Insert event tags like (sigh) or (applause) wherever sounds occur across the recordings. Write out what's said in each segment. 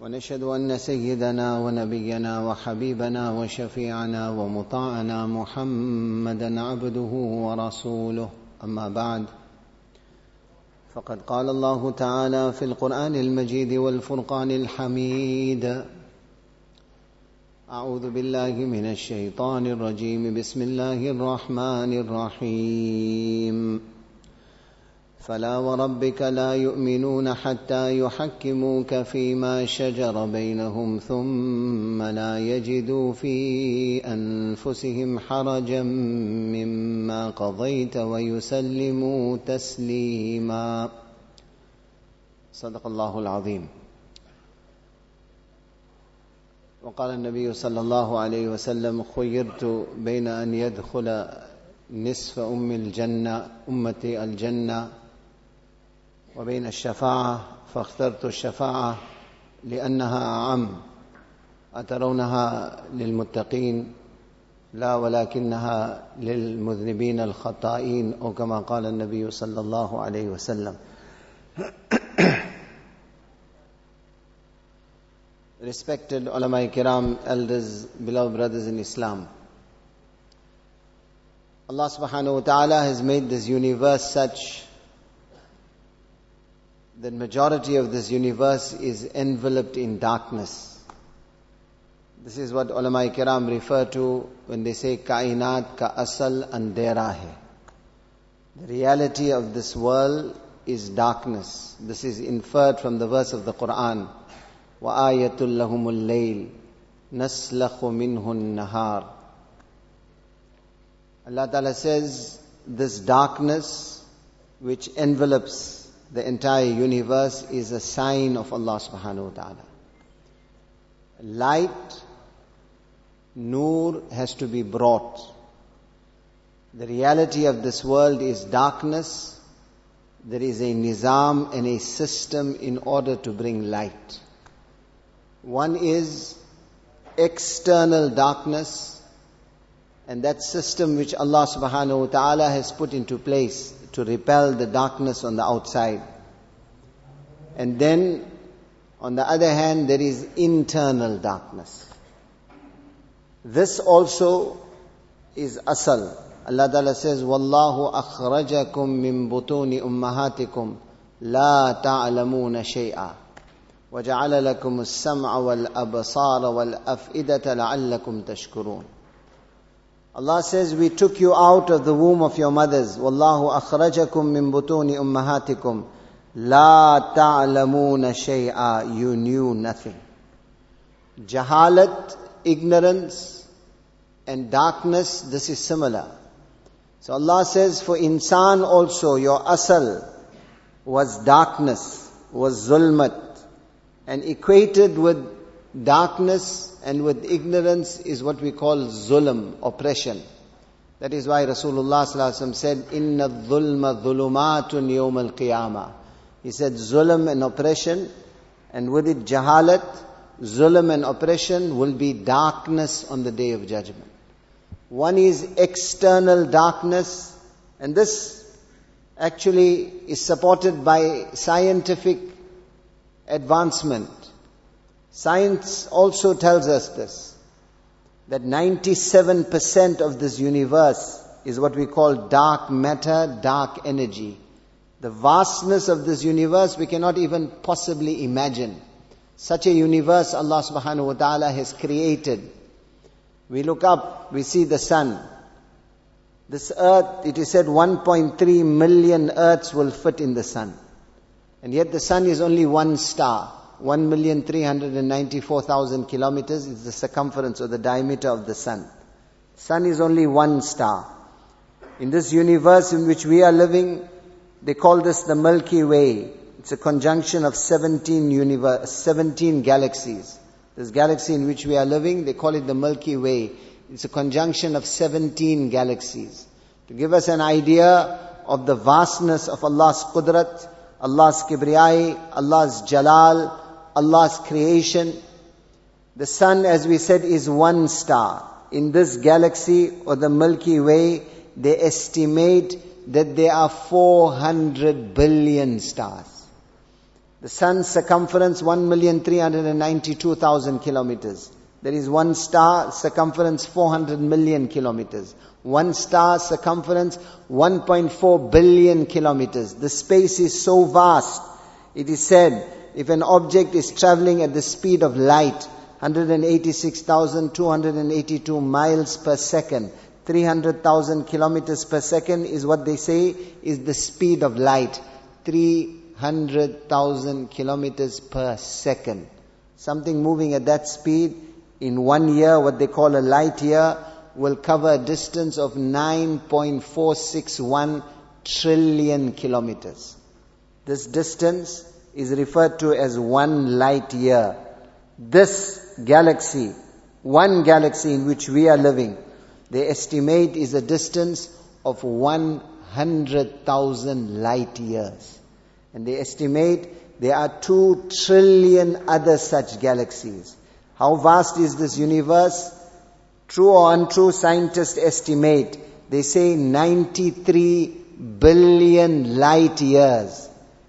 ونشهد أن سيدنا ونبينا وحبيبنا وشفيعنا ومطاعنا محمدا عبده ورسوله. أما بعد فقد قال الله تعالى في القرآن المجيد والفرقان الحميد أعوذ بالله من الشيطان الرجيم بسم الله الرحمن الرحيم. فلا وربك لا يؤمنون حتى يحكموك فيما شجر بينهم ثم لا يجدوا في أنفسهم حرجا مما قضيت ويسلموا تسليما. صدق الله العظيم. وقال النبي صلى الله عليه وسلم خيرت بين أن يدخل نصف أم الجنة أمتي الجنة وبين الشفاعة فاخترت الشفاعة لأنها أعم أترونها للمتقين لا ولكنها للمذنبين الخطائين أو كما قال النبي صلى الله عليه وسلم Respected ulama kiram, elders, beloved brothers in Islam. Allah subhanahu wa ta'ala has made this universe such the majority of this universe is enveloped in darkness. This is what ulama kiram refer to when they say kainat ka asal andera hai. The reality of this world is darkness. This is inferred from the verse of the Quran. وَآيَةٌ لَهُمُ اللَّيْلِ نَسْلَخُ مِنْهُ النَّهَارِ Allah Ta'ala says, this darkness which envelops the entire universe is a sign of Allah subhanahu wa ta'ala. Light, nur has to be brought. The reality of this world is darkness. There is a nizam and a system in order to bring light. One is external darkness, and that system which Allah subhanahu wa ta'ala has put into place to repel the darkness on the outside. And then, on the other hand, there is internal darkness. This also is asal. Allah Ta'ala says, وَاللَّهُ أَخْرَجَكُم مِّن بُطُونِ أُمَّهَاتِكُمْ لَا تَعْلَمُونَ شَيْئًا وَجَعَلَ لَكُمُ السَّمْعَ وَالْأَبْصَارَ وَالْأَفْئِدَةَ لَعَلَّكُمْ تَشْكُرُونَ Allah says, We took you out of the womb of your mothers. Wallahu akhrajakum min butuni ummahatikum. La ta'lamuna shay'a. You knew nothing. Jahalat, ignorance, and darkness, this is similar. So Allah says, for insan also, your asal was darkness, was zulmat, and equated with darkness and with ignorance is what we call zulm, oppression. That is why Rasulullah said, Inna dhulma dhulumatun yawm al-qiyamah. He said zulm and oppression, and with it jahalat, zulm and oppression will be darkness on the day of judgment. One is external darkness, and this actually is supported by scientific advancement. Science also tells us this that 97% of this universe is what we call dark matter, dark energy. The vastness of this universe we cannot even possibly imagine. Such a universe Allah subhanahu wa ta'ala has created. We look up, we see the sun. This earth, it is said 1.3 million earths will fit in the sun. And yet the sun is only one star. 1,394,000 kilometers is the circumference or the diameter of the sun. Sun is only one star. In this universe in which we are living, they call this the Milky Way. It's a conjunction of 17 universe, 17 galaxies. This galaxy in which we are living, they call it the Milky Way. It's a conjunction of 17 galaxies. To give us an idea of the vastness of Allah's qudrat, Allah's kibriyai, Allah's jalal, Allah's creation. The sun, as we said, is one star. In this galaxy or the Milky Way, they estimate that there are 400 billion stars. The sun's circumference 1,392,000 kilometers. There is one star circumference 400 million kilometers. One star circumference 1.4 billion kilometers. The space is so vast. It is said if an object is traveling at the speed of light, 186,282 miles per second, 300,000 kilometers per second is what they say is the speed of light. 300,000 kilometers per second. Something moving at that speed in one year, what they call a light year, will cover a distance of 9.461 trillion kilometers. This distance is referred to as one light year. This galaxy, one galaxy in which we are living, they estimate is a distance of 100,000 light years. And they estimate there are two trillion other such galaxies. How vast is this universe? True or untrue, scientists estimate. They say 93 billion light years.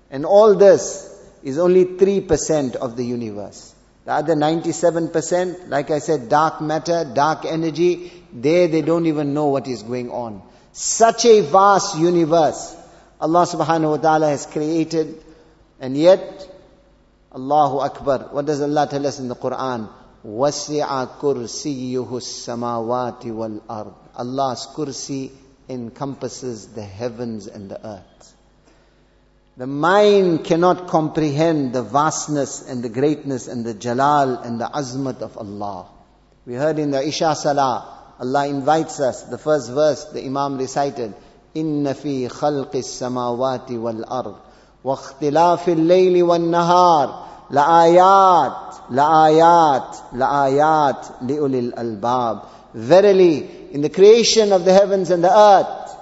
And all this is only 3% of the universe. The other 97%, like I said, dark matter, dark energy, there they don't even know what is going on. Such a vast universe Allah subhanahu wa ta'ala has created and yet Allahu Akbar. What does Allah tell us in the Quran? وَسِعَ كُرْسِيُّهُ السَّمَاوَاتِ وَالْأَرْضِ Allah's kursi encompasses the heavens and the earth. The mind cannot comprehend the vastness and the greatness and the jalal and the azmat of Allah. We heard in the Isha Salah, Allah invites us, the first verse the Imam recited, إن في خلق السماوات والأرض واختلاف الليل والنهار لآيات لآيات لآيات لأولي الألباب Verily, in the creation of the heavens and the earth,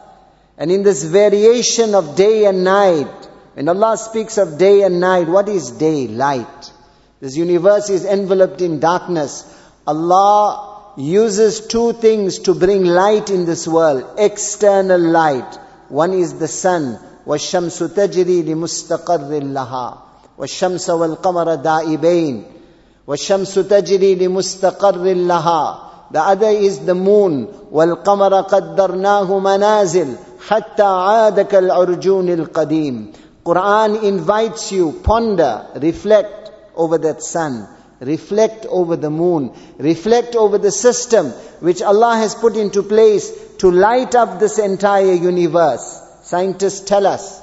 and in this variation of day and night, when Allah speaks of day and night, what is day? Light. This universe is enveloped in darkness. Allah uses two things to bring light in this world. External light. One is the sun. وَالشَّمْسُ تَجْرِي لِمُسْتَقَرٍّ لَهَا وَالشَّمْسَ وَالْقَمَرَ دَائِبَيْنِ وَالشَّمْسُ تَجْرِي لِمُسْتَقَرٍّ لَهَا The other is the moon. وَالْقَمَرَ قَدَّرْنَاهُ مَنَازِلٍ حَتَّى عَادَ كَالْعُرْجُونِ الْقَدِيمِ Quran invites you, ponder, reflect over that sun. Reflect over the moon. Reflect over the system which Allah has put into place to light up this entire universe. Scientists tell us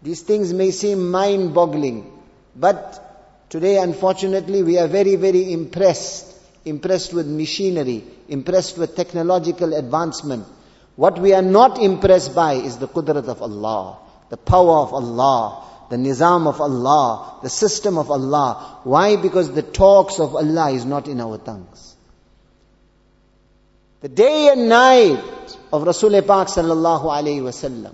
these things may seem mind boggling, but today unfortunately we are very, very impressed. Impressed with machinery, impressed with technological advancement. What we are not impressed by is the qudrat of Allah, the power of Allah, the nizam of Allah, the system of Allah. Why? Because the talks of Allah is not in our tongues. The day and night of Rasul Pak sallallahu alayhi wasallam.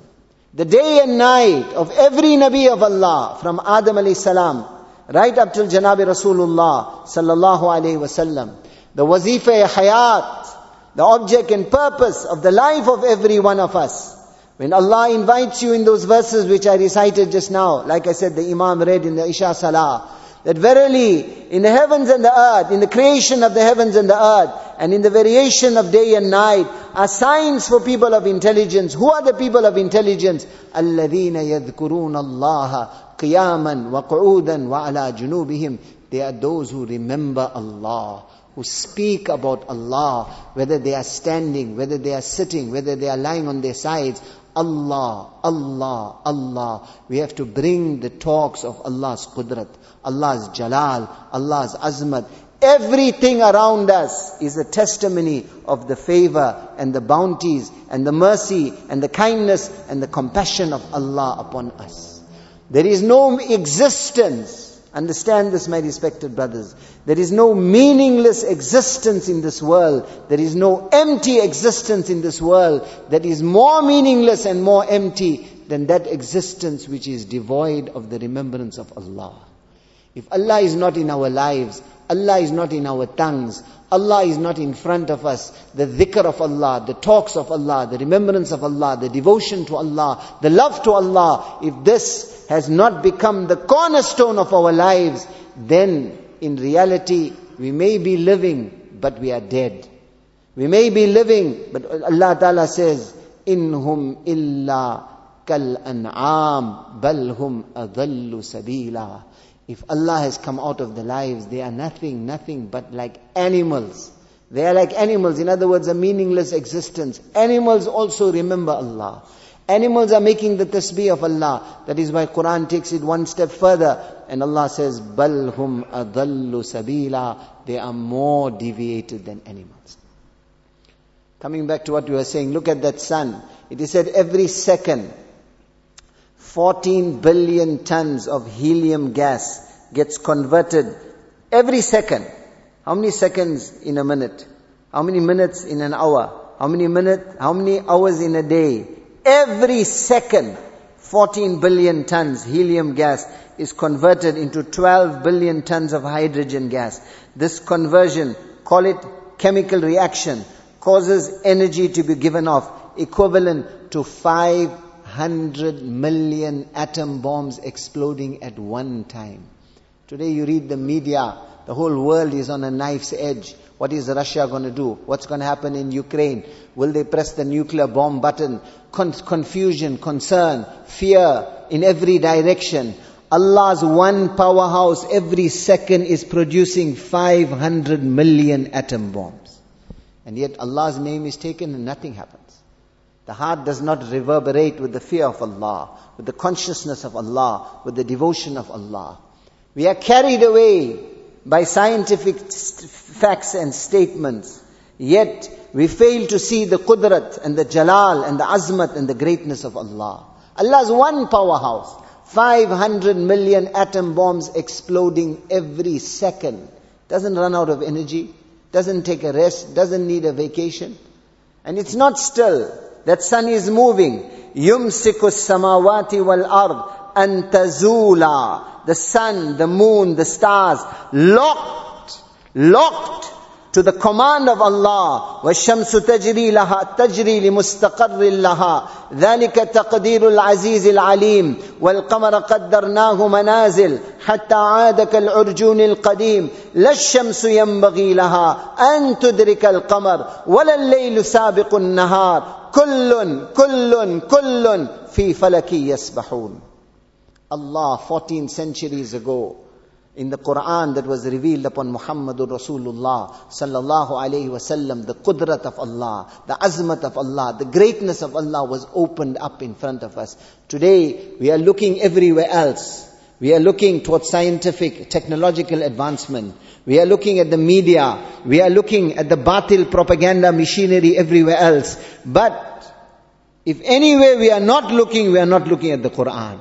The day and night of every Nabi of Allah from Adam alayhi salam right up till Janabi Rasulullah sallallahu alayhi wasallam. The wazifa hayat, the object and purpose of the life of every one of us when Allah invites you in those verses which I recited just now, like I said, the Imam read in the Isha Salah, that verily in the heavens and the earth, in the creation of the heavens and the earth, and in the variation of day and night, are signs for people of intelligence. Who are the people of intelligence? الَّذِينَ يَذْكُرُونَ اللَّهَ قِيَامًا وَقُعُودًا وَعَلَى جُنُوبِهِمْ They are those who remember Allah who speak about Allah, whether they are standing, whether they are sitting, whether they are lying on their sides, Allah, Allah, Allah. We have to bring the talks of Allah's qudrat, Allah's jalal, Allah's azmat. Everything around us is a testimony of the favor and the bounties and the mercy and the kindness and the compassion of Allah upon us. There is no existence Understand this, my respected brothers. There is no meaningless existence in this world. There is no empty existence in this world that is more meaningless and more empty than that existence which is devoid of the remembrance of Allah. If Allah is not in our lives, Allah is not in our tongues, Allah is not in front of us. The dhikr of Allah, the talks of Allah, the remembrance of Allah, the devotion to Allah, the love to Allah, if this has not become the cornerstone of our lives, then in reality we may be living, but we are dead. We may be living, but Allah Ta'ala says, Inhum illa kal an'am balhum adallu sabila if Allah has come out of their lives, they are nothing, nothing but like animals. They are like animals. In other words, a meaningless existence. Animals also remember Allah. Animals are making the tasbih of Allah. That is why Quran takes it one step further. And Allah says, Balhum adallu sabila. They are more deviated than animals. Coming back to what we were saying, look at that sun. It is said every second, 14 billion tons of helium gas gets converted every second. How many seconds in a minute? How many minutes in an hour? How many minutes? How many hours in a day? Every second, 14 billion tons helium gas is converted into 12 billion tons of hydrogen gas. This conversion, call it chemical reaction, causes energy to be given off equivalent to 5 100 million atom bombs exploding at one time. Today you read the media, the whole world is on a knife's edge. What is Russia going to do? What's going to happen in Ukraine? Will they press the nuclear bomb button? Con- confusion, concern, fear in every direction. Allah's one powerhouse every second is producing 500 million atom bombs. And yet Allah's name is taken and nothing happens. The heart does not reverberate with the fear of Allah, with the consciousness of Allah, with the devotion of Allah. We are carried away by scientific facts and statements, yet we fail to see the qudrat and the jalal and the azmat and the greatness of Allah. Allah's one powerhouse. 500 million atom bombs exploding every second. Doesn't run out of energy, doesn't take a rest, doesn't need a vacation. And it's not still. That sun is moving. يُمْسِكُ السَّمَاوَاتِ وَالْأَرْضِ أَن تَزُولَا The sun, the moon, the stars, locked, locked to the command of Allah والشمس تجري لها تجري لمستقر لها ذلك تقدير العزيز العليم والقمر قدرناه منازل حتى عاد كالعرجون القديم لا الشمس ينبغي لها أن تدرك القمر ولا الليل سابق النهار Kullun, kullun, kullun fi falaki yasbahun. Allah 14 centuries ago in the Quran that was revealed upon Muhammad Rasulullah sallallahu alaihi wasallam, the qudrat of Allah, the azmat of Allah, the greatness of Allah was opened up in front of us. Today we are looking everywhere else. We are looking towards scientific, technological advancement. We are looking at the media. We are looking at the batil propaganda machinery everywhere else. But if anywhere we are not looking, we are not looking at the Quran.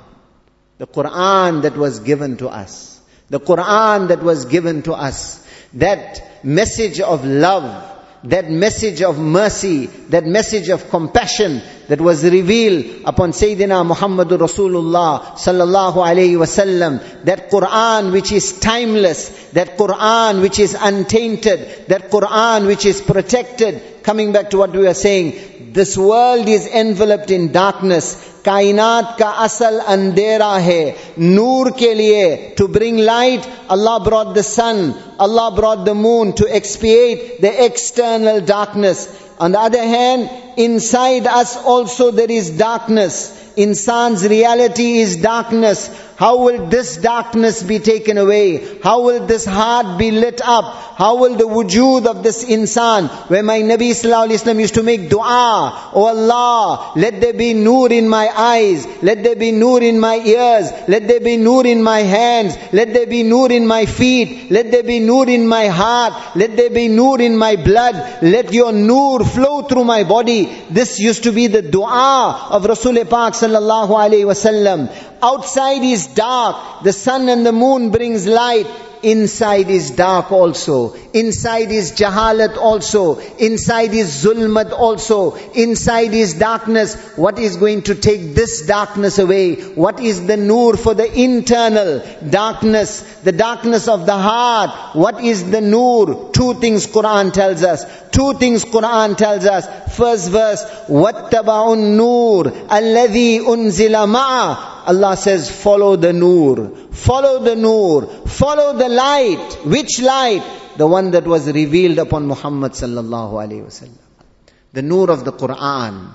The Quran that was given to us. The Quran that was given to us, that message of love, that message of mercy, that message of compassion that was revealed upon Sayyidina Muhammadur Rasulullah sallallahu alayhi wasallam, that Quran which is timeless, that Quran which is untainted, that Quran which is protected. Coming back to what we were saying, this world is enveloped in darkness. कायनात का असल अंधेरा है नूर के लिए to bring light Allah brought the sun, Allah brought the moon to expiate the external darkness. On the other hand, inside us also there is darkness. Insan's reality is darkness. How will this darkness be taken away? How will this heart be lit up? How will the wujud of this insan, where my Nabi Wasallam used to make dua, Oh Allah, let there be nur in my eyes, let there be nur in my ears, let there be nur in my hands, let there be nur in my feet, let there be nur in my heart, let there be nur in my blood, let your nur flow through my body. This used to be the dua of Rasul Pak Sallallahu Alaihi Wasallam. Outside is dark. The sun and the moon brings light. Inside is dark also. Inside is jahalat also. Inside is zulmat also. Inside is darkness. What is going to take this darkness away? What is the nur for the internal darkness? The darkness of the heart. What is the nur? Two things Quran tells us. Two things Quran tells us. First verse, وَاتَّبَعُوا النُّورِ الَّذِي أُنزِلَ مَعَهُ Allah says, follow the nur. Follow the nur. Follow the light. Which light? The one that was revealed upon Muhammad sallallahu alayhi wasallam. The nur of the Quran.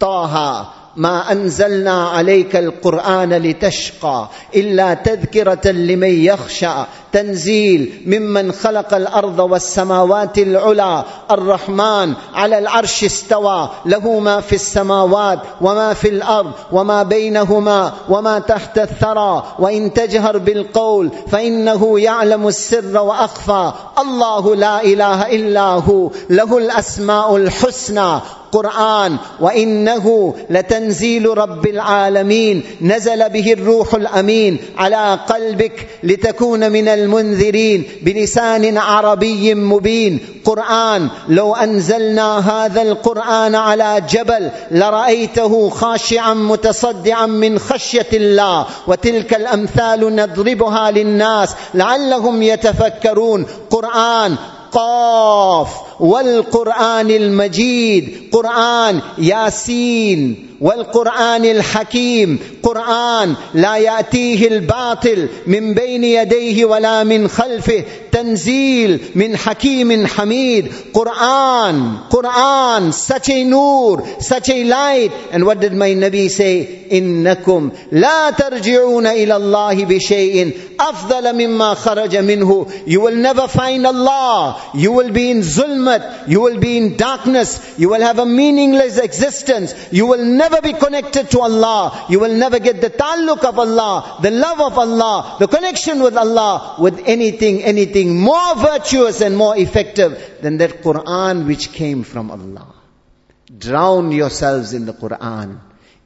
Taha. ما أنزلنا عليك القرآن لتشقى إلا تذكرة لمن يخشى تنزيل ممن خلق الأرض والسماوات العلى الرحمن على العرش استوى له ما في السماوات وما في الأرض وما بينهما وما تحت الثرى وإن تجهر بالقول فإنه يعلم السر وأخفى. الله لا إله إلا هو له الأسماء الحسنى قرآن وإنه لتنزيل رب العالمين. نزل به الروح الأمين على قلبك لتكون من المنذرين بلسان عربي مبين. قرآن لو أنزلنا هذا القرآن على جبل لرأيته خاشعا متصدعا من خشية الله. وتلك الأمثال نضربها للناس لعلهم يتفكرون. قرآن قاف والقرآن المجيد. قرآن ياسين. والقران الحكيم قران لا ياتيه الباطل من بين يديه ولا من خلفه تنزيل من حكيم حميد قران قران such a nur such a light and what did my nabi say انكم لا ترجعون إلى الله بشيء افضل مما خرج منه you will never find allah you will be in zulmat you will be in darkness you will have a meaningless existence you will never never be connected to Allah. You will never get the taluk of Allah, the love of Allah, the connection with Allah, with anything, anything more virtuous and more effective than that Quran which came from Allah. Drown yourselves in the Quran.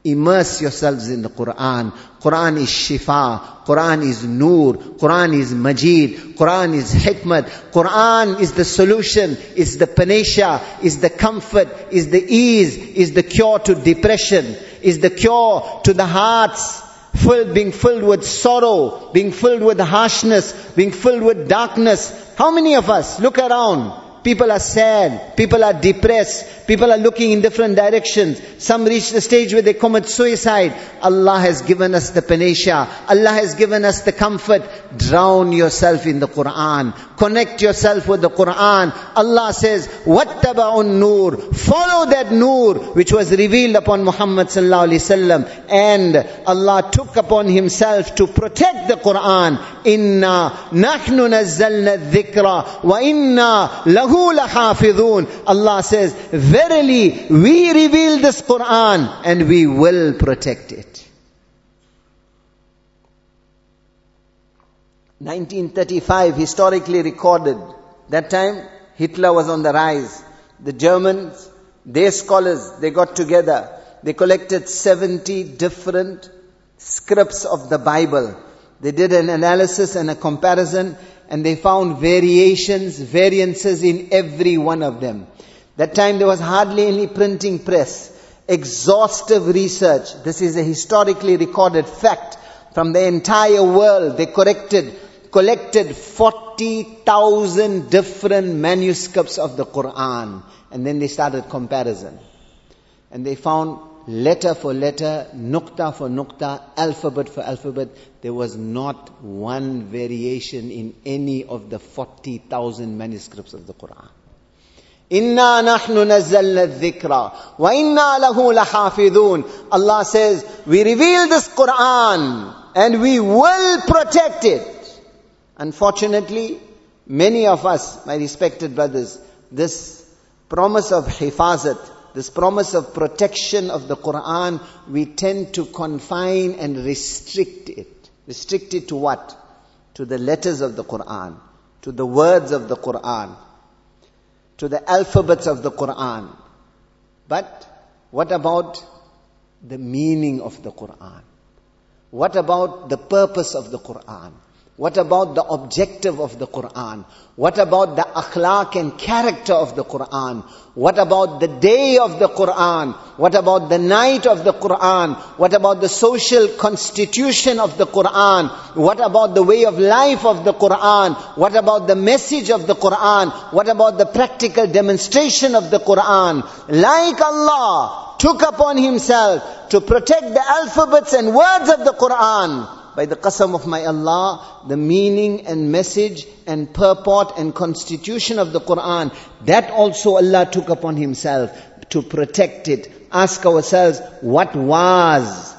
Immerse yourselves in the Quran. Quran is shifa. Quran is nur. Quran is majid. Quran is hikmat. Quran is the solution, is the panacea, is the comfort, is the ease, is the cure to depression, is the cure to the hearts filled, being filled with sorrow, being filled with harshness, being filled with darkness. How many of us look around? People are sad. People are depressed. People are looking in different directions. Some reach the stage where they commit suicide. Allah has given us the panacea. Allah has given us the comfort. Drown yourself in the Quran. Connect yourself with the Quran. Allah says, وَاتَّبَعُ nur. Follow that nur which was revealed upon Muhammad sallallahu alaihi wasallam. And Allah took upon Himself to protect the Quran. Inna nahnu nazzalna dhikra wa inna lahu lahafidhun. Allah says, verily we reveal this Quran and we will protect it. 1935 historically recorded. That time Hitler was on the rise. The Germans, their scholars, they got together. They collected 70 different scripts of the Bible. They did an analysis and a comparison and they found variations, variances in every one of them. That time there was hardly any printing press. Exhaustive research. This is a historically recorded fact from the entire world. They corrected, collected 40,000 different manuscripts of the Quran. And then they started comparison. And they found letter for letter, nukta for nukta, alphabet for alphabet, there was not one variation in any of the 40,000 manuscripts of the Quran. Inna nahnu nazzalna dhikra wa inna lahu lahafidhun. Allah says, we reveal this Quran and we will protect it. Unfortunately, many of us, my respected brothers, this promise of hifazat, this promise of protection of the Quran, we tend to confine and restrict it. Restrict it to what? To the letters of the Quran, to the words of the Quran, to the alphabets of the Quran. But what about the meaning of the Quran? What about the purpose of the Quran? What about the objective of the Quran? What about the akhlaq and character of the Quran? What about the day of the Quran? What about the night of the Quran? What about the social constitution of the Quran? What about the way of life of the Quran? What about the message of the Quran? What about the practical demonstration of the Quran? Like Allah took upon Himself to protect the alphabets and words of the Quran, by the qasam of my Allah, the meaning and message and purport and constitution of the Quran, that also Allah took upon Himself to protect it. Ask ourselves, what was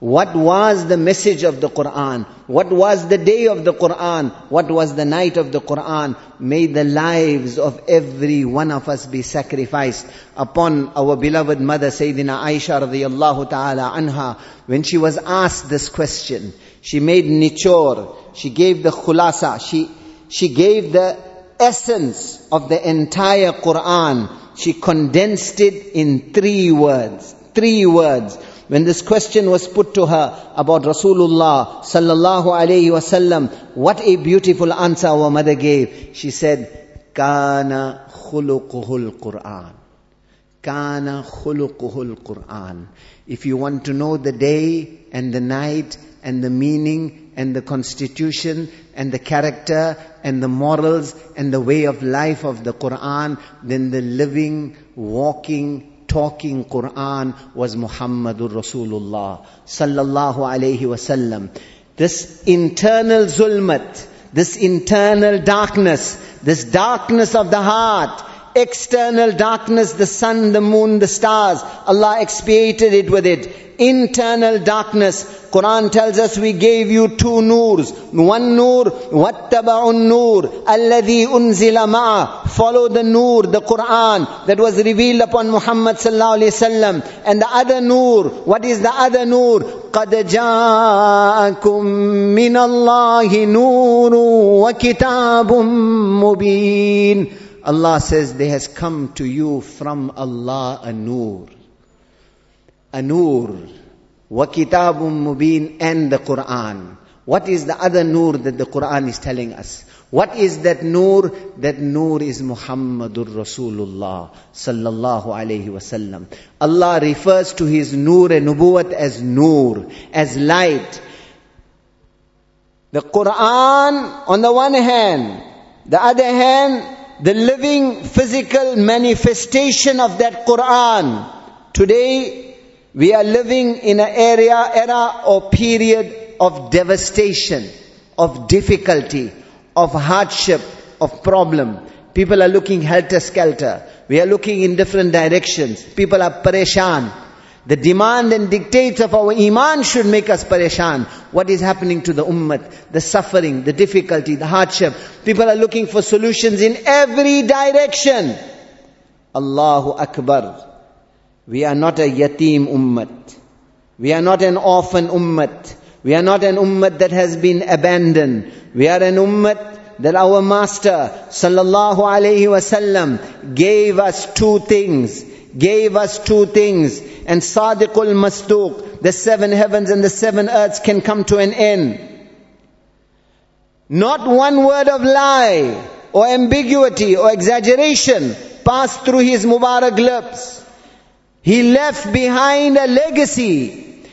what was the message of the Quran? What was the day of the Quran? What was the night of the Quran? May the lives of every one of us be sacrificed upon our beloved mother Sayyidina Aisha radiallahu ta'ala anha. When she was asked this question, she made nichor, she gave the khulasa, she, she gave the essence of the entire Quran. She condensed it in three words. Three words. When this question was put to her about Rasulullah sallallahu alayhi wasallam, what a beautiful answer our mother gave. She said, Kana khuluquhul Quran. Kana khuluquhul Quran. If you want to know the day and the night and the meaning and the constitution and the character and the morals and the way of life of the Quran, then the living, walking, talking Quran was Muhammadur Rasulullah sallallahu alayhi wasallam. This internal zulmat, this internal darkness, this darkness of the heart, external darkness, the sun, the moon, the stars, Allah expiated it with it internal darkness. Quran tells us we gave you two noors. One noor, wattaba'un noor, alladhi unzila ma'a. Follow the noor, the Quran that was revealed upon Muhammad sallallahu alayhi wasallam. And the other noor, what is the other noor? قد جاءكم من الله نور وكتاب مبين Allah says there has come to you from Allah a noor a nur, wa kitabun mubin, and the Quran. What is the other nur that the Quran is telling us? What is that nur? That nur is Muhammadur Rasulullah sallallahu alayhi wasallam. Allah refers to His nur and nubuwat as nur, as light. The Quran on the one hand, the other hand, the living physical manifestation of that Quran. Today, we are living in an area, era or period of devastation, of difficulty, of hardship, of problem. People are looking helter-skelter. We are looking in different directions. People are pareshan. The demand and dictates of our iman should make us pareshan. What is happening to the ummah? The suffering, the difficulty, the hardship. People are looking for solutions in every direction. Allahu Akbar. We are not a yatim ummat. We are not an orphan ummat. We are not an ummah that has been abandoned. We are an ummah that our master sallallahu alaihi wasallam gave us two things. Gave us two things. And sadiqul masduq, the seven heavens and the seven earths can come to an end. Not one word of lie or ambiguity or exaggeration passed through his Mubarak lips. He left behind a legacy.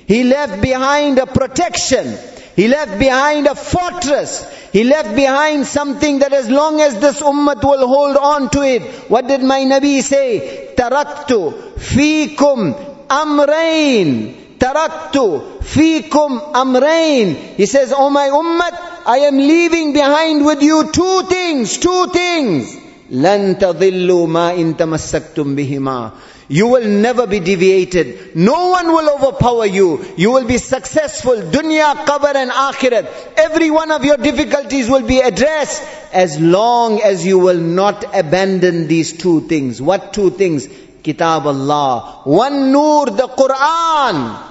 He left behind a protection. He left behind a fortress. He left behind something that as long as this ummah will hold on to it. What did my Nabi say? Taraktu fikum amrain. Taraktu fikum amrain. He says, Oh my ummah, I am leaving behind with you two things, two things. لن تضلوا ما إن تمسكتم بهما you will never be deviated. No one will overpower you. You will be successful. Dunya, qabr and akhirat. Every one of your difficulties will be addressed as long as you will not abandon these two things. What two things? Kitab Allah. One nur, the Quran.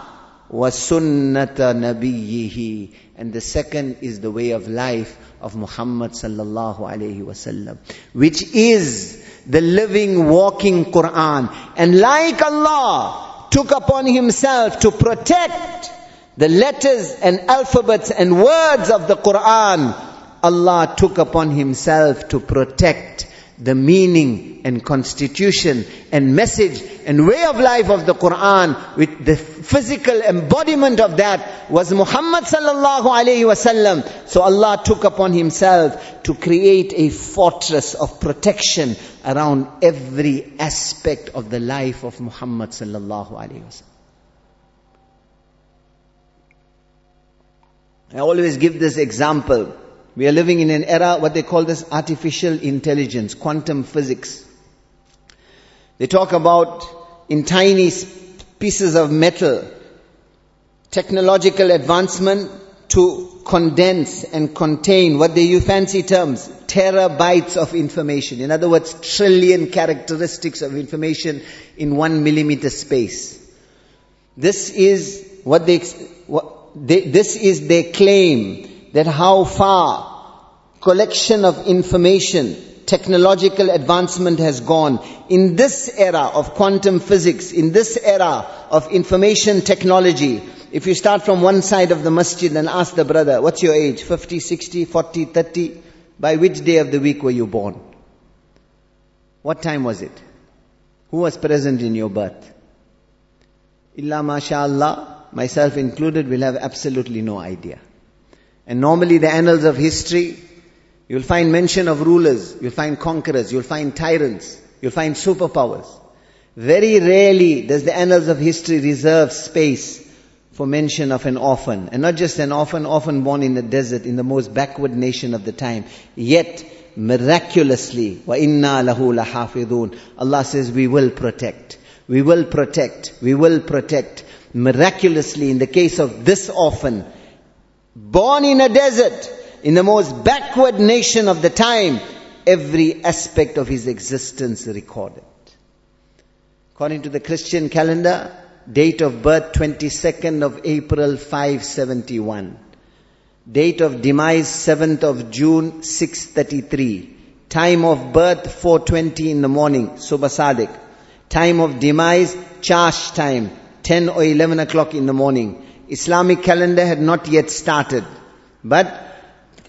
Was sunnata nabiyyihi. And the second is the way of life of Muhammad sallallahu alayhi wasallam. Which is the living, walking Quran. And like Allah took upon Himself to protect, the letters and alphabets and words of the Quran, Allah took upon Himself to protect the meaning and constitution and message and way of life of the Quran with the physical embodiment of that was Muhammad sallallahu alayhi wasallam. So Allah took upon himself to create a fortress of protection around every aspect of the life of Muhammad sallallahu alayhi wasallam. I always give this example. We are living in an era, what they call this artificial intelligence, quantum physics. They talk about in tiny pieces of metal, technological advancement to condense and contain what they use fancy terms, terabytes of information. In other words, trillion characteristics of information in one millimeter space. This is what they, what they this is their claim that how far collection of information, technological advancement has gone. In this era of quantum physics, in this era of information technology, if you start from one side of the masjid and ask the brother, what's your age? 50, 60, 40, 30? By which day of the week were you born? What time was it? Who was present in your birth? Illa mashallah, myself included, will have absolutely no idea. And normally the annals of history, you'll find mention of rulers, you'll find conquerors, you'll find tyrants, you'll find superpowers. Very rarely does the annals of history reserve space for mention of an orphan. And not just an orphan, orphan born in the desert, in the most backward nation of the time. Yet, miraculously, وَإِنَّا لَهُ لَحَافِظُونَ Allah says, we will protect. We will protect. We will protect. Miraculously, in the case of this orphan, born in a desert, in the most backward nation of the time, every aspect of his existence recorded. According to the Christian calendar, date of birth 22nd of April 571. Date of demise 7th of June 633. Time of birth 4.20 in the morning, Subh Sadiq. Time of demise, Chasht time, 10 or 11 o'clock in the morning. Islamic calendar had not yet started. But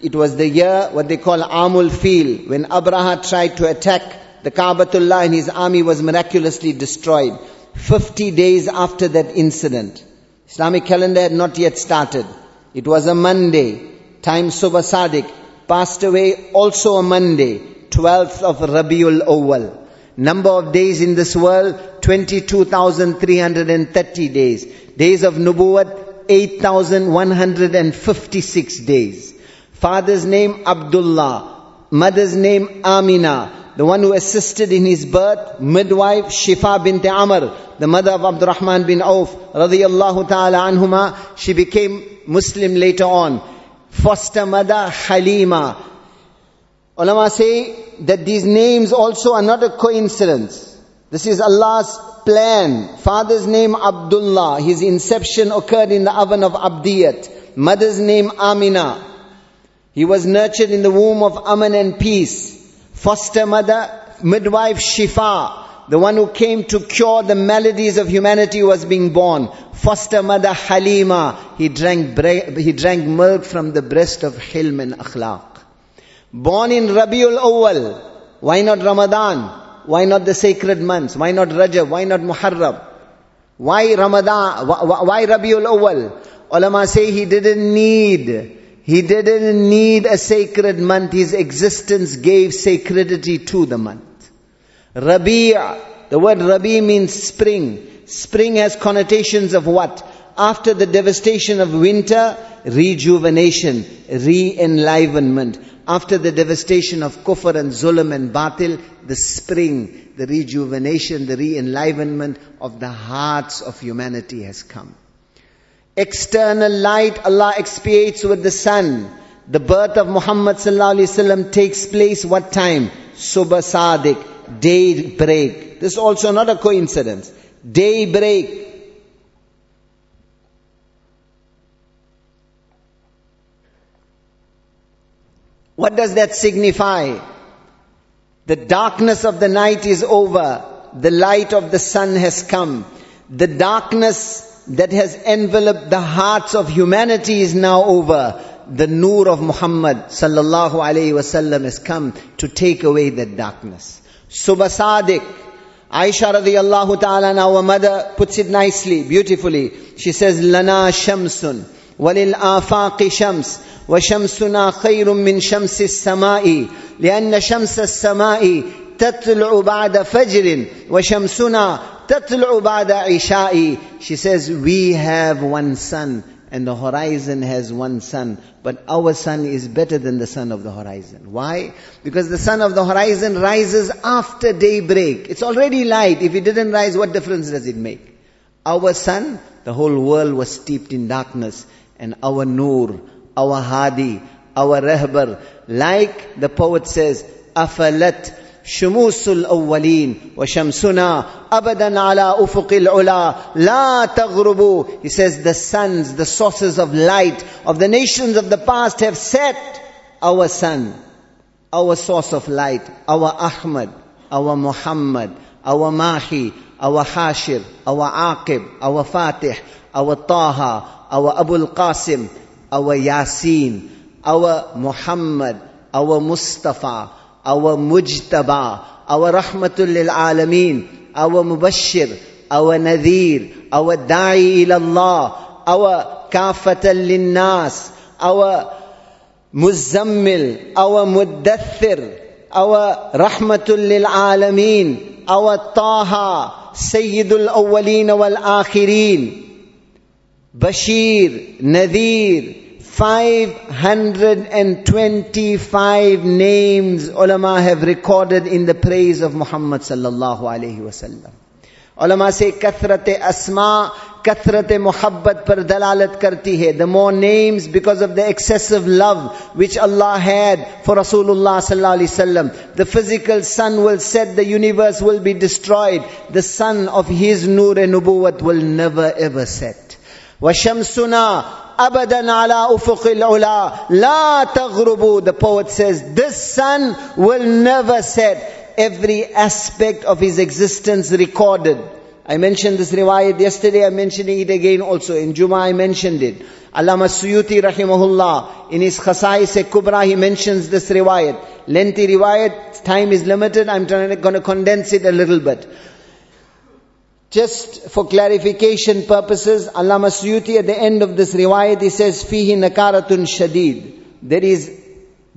it was the year, what they call Amul Fil, when Abraha tried to attack the Kaabatullah and his army was miraculously destroyed. 50 days after that incident. Islamic calendar had not yet started. It was a Monday. Time Subh Sadiq passed away also a Monday, 12th of Rabiul Awwal. Number of days in this world, 22,330 days. Days of Nubuwwat, 8,156 days. Father's name Abdullah. Mother's name Amina. The one who assisted in his birth, midwife Shifa bint Amr, the mother of Abdurrahman bin Auf, radiyallahu ta'ala anhuma. She became Muslim later on. Foster mother Halima. Ulama say that these names also are not a coincidence. This is Allah's plan. Father's name Abdullah. His inception occurred in the oven of Abdiyat. Mother's name Amina. He was nurtured in the womb of Aman and peace. Foster mother, midwife Shifa. The one who came to cure the maladies of humanity was being born. Foster mother Halima. He drank, he drank milk from the breast of Hilm and Akhlaq. Born in Rabiul Awwal. Why not Ramadan? Why not the sacred months? Why not Rajab? Why not Muharram? Why Ramadan? Why Rabiul Awal? Ulama say he didn't need he didn't need a sacred month. His existence gave sacredity to the month. Rabi' the word Rabi means spring. Spring has connotations of what? After the devastation of winter, rejuvenation, re-enlivenment. After the devastation of kufr and zulm and batil, the spring, the rejuvenation, the re-enlivenment of the hearts of humanity has come. External light, Allah expiates with the sun. The birth of Muhammad wasallam takes place what time? Subh Sadiq, daybreak. This is also not a coincidence. Daybreak. What does that signify? The darkness of the night is over. The light of the sun has come. The darkness that has enveloped the hearts of humanity is now over. The nur of Muhammad sallallahu alayhi wasallam has come to take away that darkness. Subh Sadiq, Aisha radiallahu ta'ala, our mother, puts it nicely, beautifully. She says, Lana shamsun, walil afaqi shams, وشمسنا خير من شمس السماء لأن شمس السماء تطلع بعد فجر وشمسنا تطلع بعد عشاء She says, we have one sun and the horizon has one sun, but our sun is better than the sun of the horizon. Why? Because the sun of the horizon rises after daybreak. It's already light. If it didn't rise, what difference does it make? Our sun, the whole world was steeped in darkness, and our nur, our hadi, our rahbar, like the poet says, afalat شموس الأولين وشمسنا أبدا على أفق العلا لا تغربوا He says the suns, the sources of light of the nations of the past have set our sun, our source of light, our Ahmad, our Muhammad, our Mahi, our Hashir, our Aqib, our Fatih, our Taha, our Abu al-Qasim, our Yasin, our Muhammad, our Mustafa, our Mujtaba, our Rahmatul lil Alameen, our Mubashir, our Nadir, our Da'i ila Allah, our Kafatan lin Nas, our Muzammil, our Muddathir, our Rahmatul lil Alameen, our Taha, Bashir, Nadir, 525 names ulama have recorded in the praise of Muhammad sallallahu alayhi wasallam. Ulama say kathrat asma, kathrat muhabbat par dalalat karti hai. The more names because of the excessive love which Allah had for Rasulullah sallallahu alayhi wasallam. The physical sun will set, the universe will be destroyed. The sun of His nur and nubuwat will never ever set. وَشَمْسُنَا أَبَدًا عَلَى أُفُقِ الْعُلَى لَا تَغْرُبُوا The poet says, this sun will never set. Every aspect of his existence recorded. I mentioned this riwayat yesterday, I'm mentioning it again also. In Juma I mentioned it. Allama Suyuti rahimahullah, in his Khasais Kubra, he mentions this riwayat. Lengthy riwayat, time is limited, I'm trying to, going to condense it a little bit. Just for clarification purposes, Allama Suyuti at the end of this riwayat, he says, Fihi nakaratun shadid. There is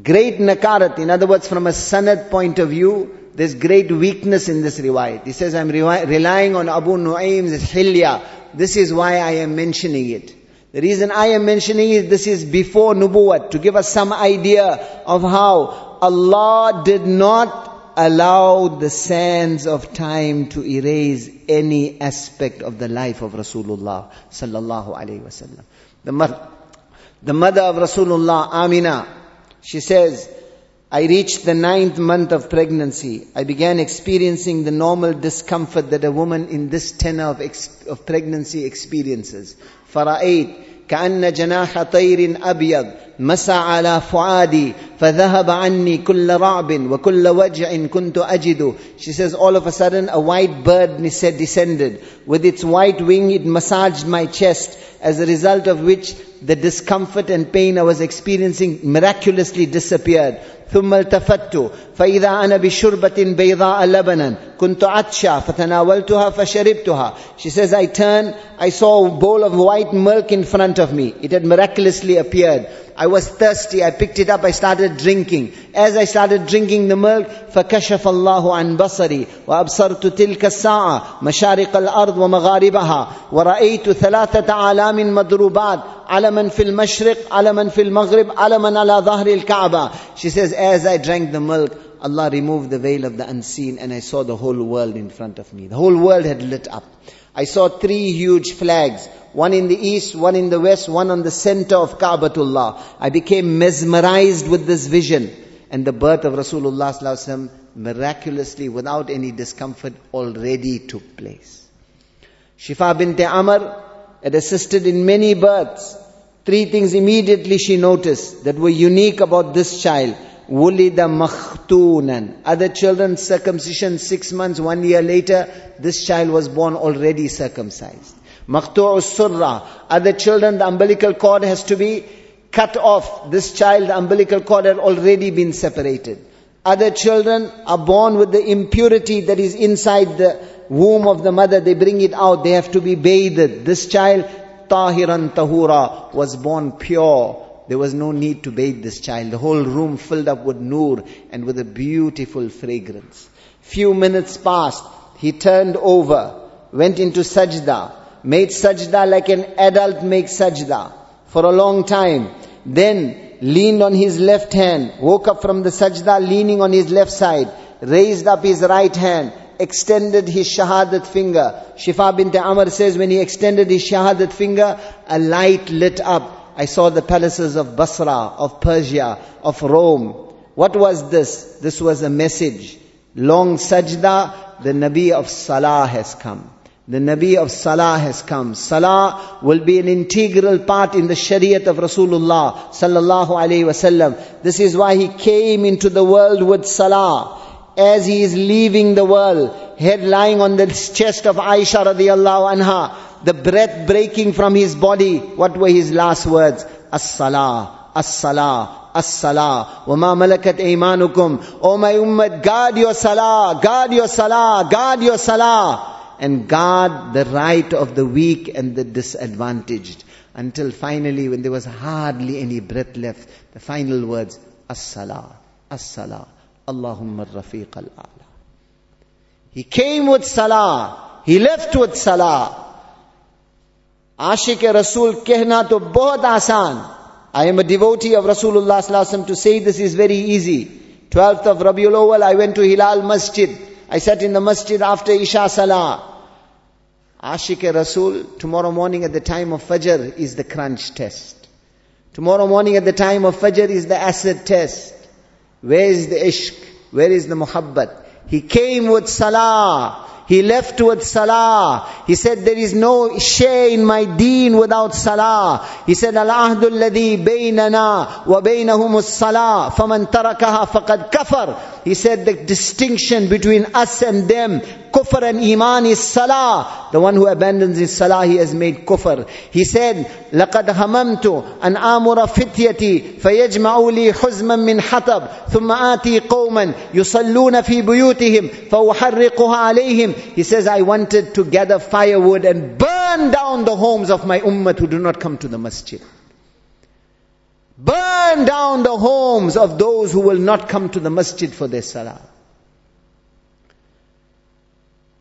great nakarat. In other words, from a sanad point of view, there's great weakness in this riwayat. He says, I'm relying on Abu Nu'aym's hilya. This is why I am mentioning it. The reason I am mentioning it, this is before Nubuwat, to give us some idea of how Allah did not allowed the sands of time to erase any aspect of the life of Rasulullah sallallahu alaihi wasallam. The, mother, the mother of Rasulullah, Amina, she says, I reached the ninth month of pregnancy. I began experiencing the normal discomfort that a woman in this tenor of, ex- of pregnancy experiences. فرأيت كأن جناح طير أبيض مسى على فؤادي فذهب عني كل رعب وكل وجع كنت أجد She says all of a sudden a white bird descended. With its white wing it massaged my chest as a result of which the discomfort and pain I was experiencing miraculously disappeared. ثم التفت فإذا أنا بشربة بيضاء لبنا كنت عطشا فتناولتها فشربتها She says I turned, I saw a bowl of white milk in front of me. It had miraculously appeared. I was thirsty. I picked it up. I started drinking. As I started drinking the milk, فكشف الله عن بصري وأبصرت تلك الساعة مشارق الأرض ومغاربها ورأيت ثلاثة آلام مضروبات علما في المشرق علما في المغرب علما على ظهر الكعبة She says, as I drank the milk, Allah removed the veil of the unseen and I saw the whole world in front of me. The whole world had lit up. I saw three huge flags, one in the east, one in the west, one on the center of Ka'batullah. I became mesmerized with this vision and the birth of Rasulullah miraculously without any discomfort already took place. Shifa bint Amr had assisted in many births. Three things immediately she noticed that were unique about this child. Wulida makhtunan. Other children circumcision six months, one year later, this child was born already circumcised. Maqtu'u surra. Other children, the umbilical cord has to be cut off. This child, the umbilical cord had already been separated. Other children are born with the impurity that is inside the womb of the mother. They bring it out. They have to be bathed. This child, tahiran tahura, was born pure. There was no need to bathe this child. The whole room filled up with nur and with a beautiful fragrance. Few minutes passed. He turned over, went into sajda, made sajda like an adult makes sajda for a long time. Then leaned on his left hand, woke up from the sajda leaning on his left side, raised up his right hand, extended his shahadat finger. Shifa bint Amr says when he extended his shahadat finger, a light lit up. I saw the palaces of Basra, of Persia, of Rome. What was this? This was a message. Long sajda, the Nabi of Salah has come. The Nabi of Salah has come. Salah will be an integral part in the Shariat of Rasulullah sallallahu alaihi wasallam. This is why he came into the world with Salah. As he is leaving the world, head lying on the chest of Aisha radiallahu anha, the breath breaking from his body. What were his last words? As-salah, as-salah, as-salah. وَمَا مَلَكَتْ أَيْمَانُكُمْ O my ummah, guard your salah, guard your salah, guard your salah and guard the right of the weak and the disadvantaged. Until finally, when there was hardly any breath left, the final words, As-salah, As-salah, Allahumma rafiq al-a'la. He came with salah, he left with salah. Ashik Rasul kehna to bahut asan. I am a devotee of Rasulullah to say this is very easy. 12th of Rabiul Awal, I went to Hilal Masjid. I sat in the masjid after Isha Salah. Ashik Rasul, tomorrow morning at the time of Fajr is the crunch test. Tomorrow morning at the time of Fajr is the acid test. Where is the ishq? Where is the muhabbat? He came with salah. He left with salah. He said, there is no share in my deen without salah. He said, Al-ahdu alladhi baynana wa baynahum as-salah. Faman tarakaha faqad kafar. He said the distinction between us and them kufr and iman is salah. The one who abandons his salah, he has made kufr. He said, لَقَدْ هَمَمْتُ أَنْ آمُرَ فِتْيَتِي فَيَجْمَعُوا لِي حُزْمًا مِّنْ حَطَبٍ ثُمَّ آتِي قَوْمًا يُصَلُّونَ فِي بُيُوتِهِمْ فَأُحَرِّقُهَا عَلَيْهِمْ He says, I wanted to gather firewood and burn down the homes of my ummah who do not come to the masjid. Burn down the homes of those who will not come to the masjid for their salah.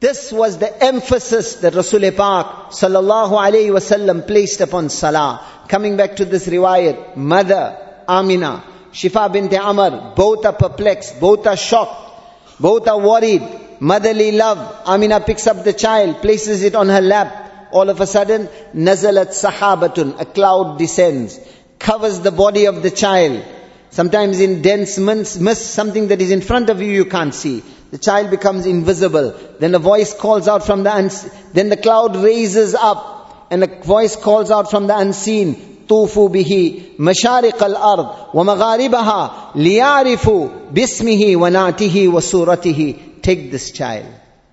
This was the emphasis that Rasul Pak sallallahu alayhi wasallam placed upon salah. Coming back to this riwayat, mother Amina, Shifa bint Amr, both are perplexed, both are shocked, both are worried. Motherly love. Amina picks up the child, places it on her lap. All of a sudden, nazalat sahabatun, a cloud descends, covers the body of the child. Sometimes in dense mist, something that is in front of you, you can't see. The child becomes invisible. Then a voice calls out from the unseen. Then the cloud raises up and a voice calls out from the unseen. طوفوا به مشارق الأرض ومغاربها ليعرفوا باسمه ونعته وصورته Take this child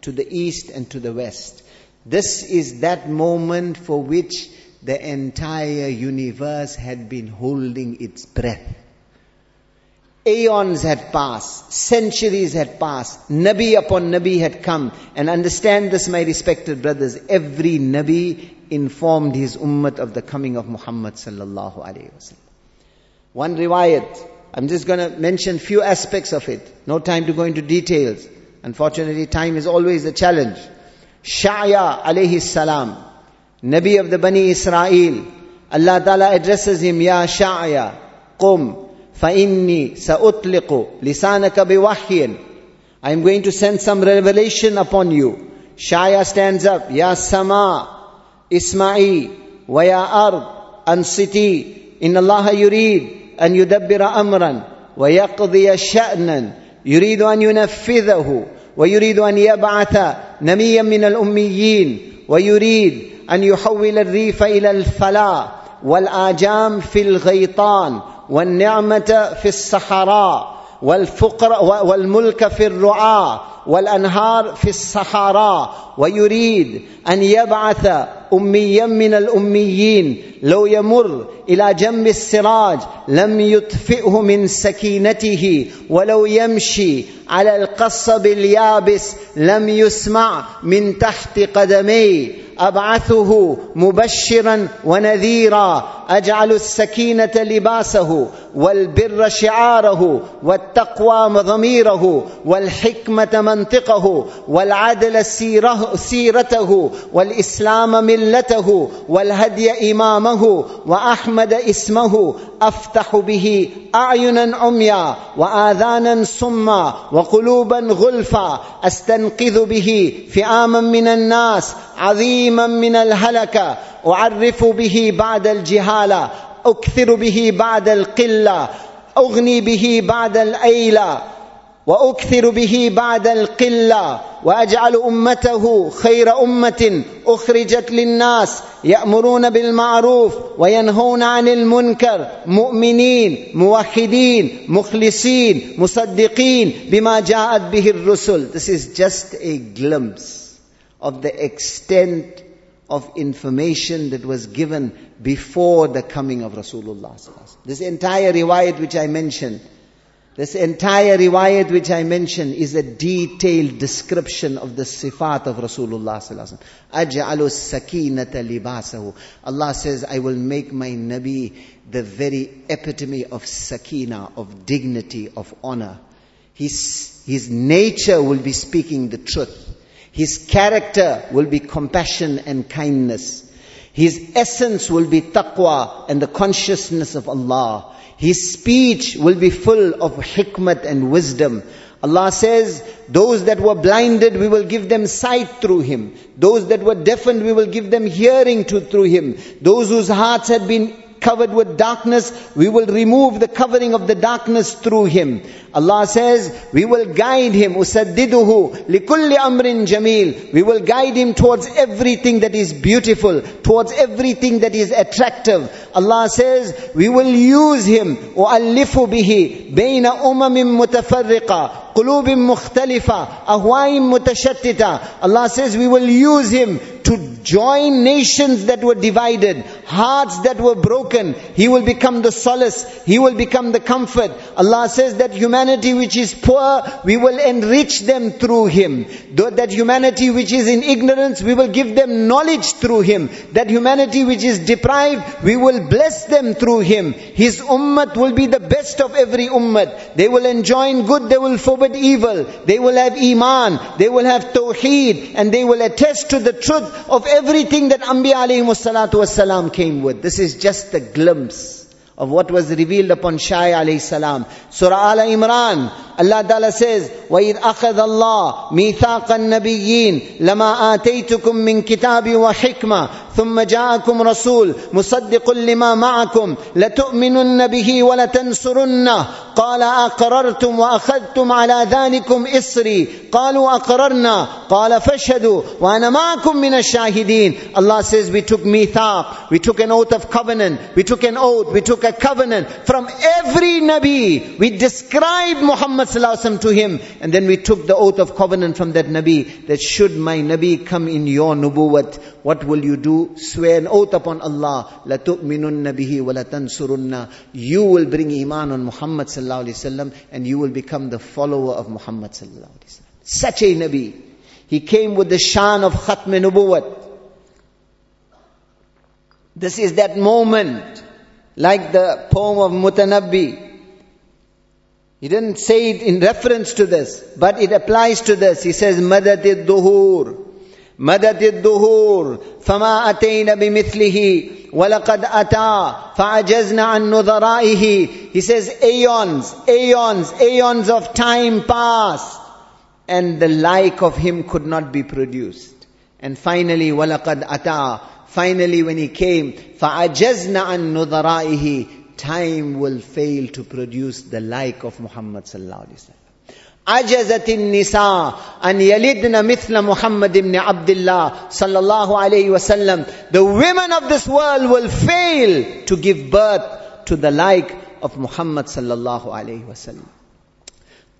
to the east and to the west. This is that moment for which the entire universe had been holding its breath. Aeons had passed, centuries had passed, Nabi upon Nabi had come. And understand this, my respected brothers, every Nabi informed his ummah of the coming of Muhammad sallallahu alayhi wasallam. One riwayat, I'm just to mention few aspects of it. No time to go into details. Unfortunately, time is always a challenge. Sha'ya alayhi salam, Nabi of the Bani Israel, Allah Ta'ala addresses him, Ya Sha'ya, Qum, فإني سأطلق لسانك بوحي I am going to send some revelation upon you. Shaya stands up. Ya Sama, Isma'i, Ard, ansiti. Inna Allah yurid an yudabbira amran, wa yaqdiya sha'nan, يريد أن ينفذه ويريد أن يبعث نميا من الأميين ويريد أن يحول الريف إلى الفلاة والآجام في الغيطان والنعمة في الصحراء والفقر والملك في الرعاة والأنهار في الصحراء ويريد أن يبعث أميا من الأميين لو يمر إلى جنب السراج لم يطفئه من سكينته ولو يمشي على القصب اليابس لم يسمع من تحت قدميه. أبعثه مبشرا ونذيرا أجعل السكينة لباسه والبر شعاره والتقوى ضميره والحكمة منطقه والعدل سيره سيرته والإسلام ملته والهدي إمامه وأحمد اسمه أفتح به أعينا عميا وآذانا صما وقلوبا غلفا أستنقذ به فئاما من الناس عظيما من الهلكه أعرف به بعد الجهاله أكثر به بعد القلة أغني به بعد الأيلة وأكثر به بعد القله واجعل امته خير امه اخرجت للناس يامرون بالمعروف وينهون عن المنكر مؤمنين موحدين مخلصين مصدقين بما جاءت به الرسل This is just a glimpse of the extent of information that was given before the coming of Rasulullah. This entire riwayat which I mentioned this entire riwayat which I mentioned is a detailed description of the sifat of Rasulullah sallallahu sakinata libasahu. Allah says, I will make my Nabi the very epitome of sakina, of dignity, of honor. His, his nature will be speaking the truth. His character will be compassion and kindness. His essence will be taqwa and the consciousness of Allah. His speech will be full of hikmat and wisdom. Allah says, those that were blinded, we will give them sight through him. Those that were deafened, we will give them hearing to, through him. Those whose hearts had been covered with darkness, we will remove the covering of the darkness through him. Allah says, we will guide him, usaddiduhu likulli amrin jameel. We will guide him towards everything that is beautiful, towards everything that is attractive. Allah says, we will use him, u'allifu bihi, bayna umamin mutafarriqa, قلوب مختلفة أهواء متشتتة Allah says we will use him to join nations that were divided, hearts that were broken. He will become the solace. He will become the comfort. Allah says that humanity which is poor, we will enrich them through him. That humanity which is in ignorance, we will give them knowledge through him. That humanity which is deprived, we will bless them through him. His ummah will be the best of every ummah. They will enjoin good, they will forbid evil. They will have iman, they will have tawheed, and they will attest to the truth of everything that Anbiya alayhi salatu came with. This is just a glimpse of what was revealed upon Shai alayhi salam. Surah Al Imran, Allah Ta'ala says, وَإِذْ أَخَذَ اللَّهُ مِيثَاقَ النَّبِيِّينَ لَمَا آتَيْتُكُم مِّن كِتَابٍ وَحِكْمَةٍ ثم جاءكم رسول مصدق لما معكم لتؤمنن به ولتنصرنه قال أقررتم وأخذتم على ذلكم إصري قالوا أقررنا قال فاشهدوا وأنا معكم من الشاهدين Allah says we took mithaq we took an oath of covenant we took an oath we took a covenant from every Nabi. We described Muhammad to him and then we took the oath of covenant from that Nabi that should my Nabi come in your nubuwat what will you do? Swear an oath upon Allah. لَتُؤْمِنُنَّ بِهِ وَلَتَنْصُرُنَّ You will bring iman on Muhammad sallallahu alaihi wasallam and you will become the follower of Muhammad sallallahu alaihi wasallam. Such a Nabi. He came with the shan of Khatm Nubuwat. This is that moment, like the poem of Mutanabbi. He didn't say it in reference to this, but it applies to this. He says, مَدَدِ الدُّهُورِ مدد الدهور فما أتينا بمثله ولقد أتى فعجزنا عن نظرائه He says aeons, aeons, aeons of time passed and the like of him could not be produced. And finally, وَلَقَدْ أَتَى Finally when he came, فَعَجَزْنَا عَن نُظَرَائِهِ Time will fail to produce the like of Muhammad sallallahu alaihi wasallam. عجزت النساء أن يلدن مثل محمد بن عبد الله صلى الله عليه وسلم The women of this world will fail to give birth to the like of Muhammad صلى الله عليه وسلم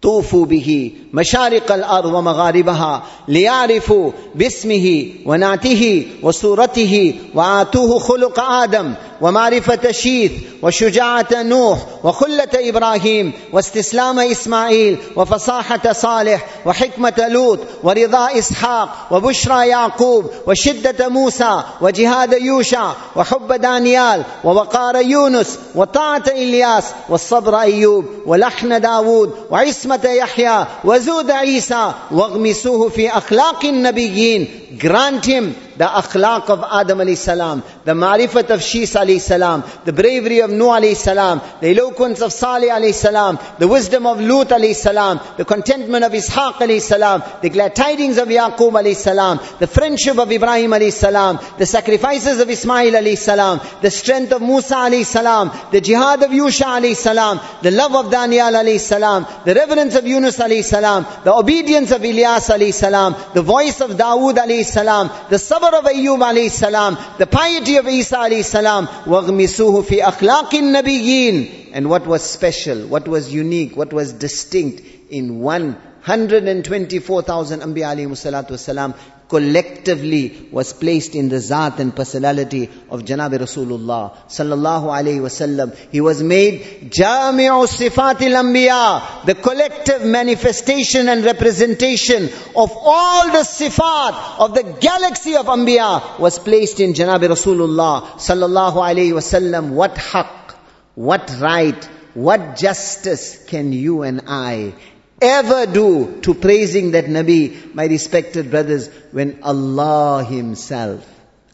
طوفوا به مشارق الارض ومغاربها ليعرفوا باسمه ونعته وصورته واتوه خلق ادم ومعرفة شيث وشجاعة نوح وخلة إبراهيم واستسلام إسماعيل وفصاحة صالح وحكمة لوط ورضا إسحاق وبشرى يعقوب وشدة موسى وجهاد يوشع وحب دانيال ووقار يونس وطاعة إلياس والصبر أيوب ولحن داود وعصمة يحيى وزود عيسى واغمسوه في أخلاق النبيين. Grant him the akhlaq of Adam alayhi salam, the marifat of Shis alayhi salam, the bravery of Nuh alayhi salam, the eloquence of Salih alayhi salam, the wisdom of Lut alayhi salam, the contentment of Ishaq alayhi salam, the glad tidings of Yaqub alayhi salam, the friendship of Ibrahim alayhi salam, the sacrifices of Ismail alayhi salam, the strength of Musa alayhi salam, the jihad of Yusha alayhi salam, the love of Daniel alayhi salam, the reverence of Yunus alayhi salam, the obedience of Ilyas alayhi salam, the voice of Dawood alayhi salam, the sabr of Ayyub alayhi salam, the piety of Isa alayhi salam, وَغْمِسُوهُ فِي أَخْلَاقِ النَّبِيِّينَ And what was special, what was unique, what was distinct in 124,000 Anbiya alayhi salatu wasalam collectively was placed in the zat and personality of Janabi Rasulullah sallallahu alayhi wasallam. He was made Jami'u Sifatil Anbiya, the collective manifestation and representation of all the sifat of the galaxy of Anbiya was placed in Janabi Rasulullah sallallahu alayhi wasallam. What haqq, what right, what justice can you and I ever do to praising that Nabi, my respected brothers, when Allah Himself,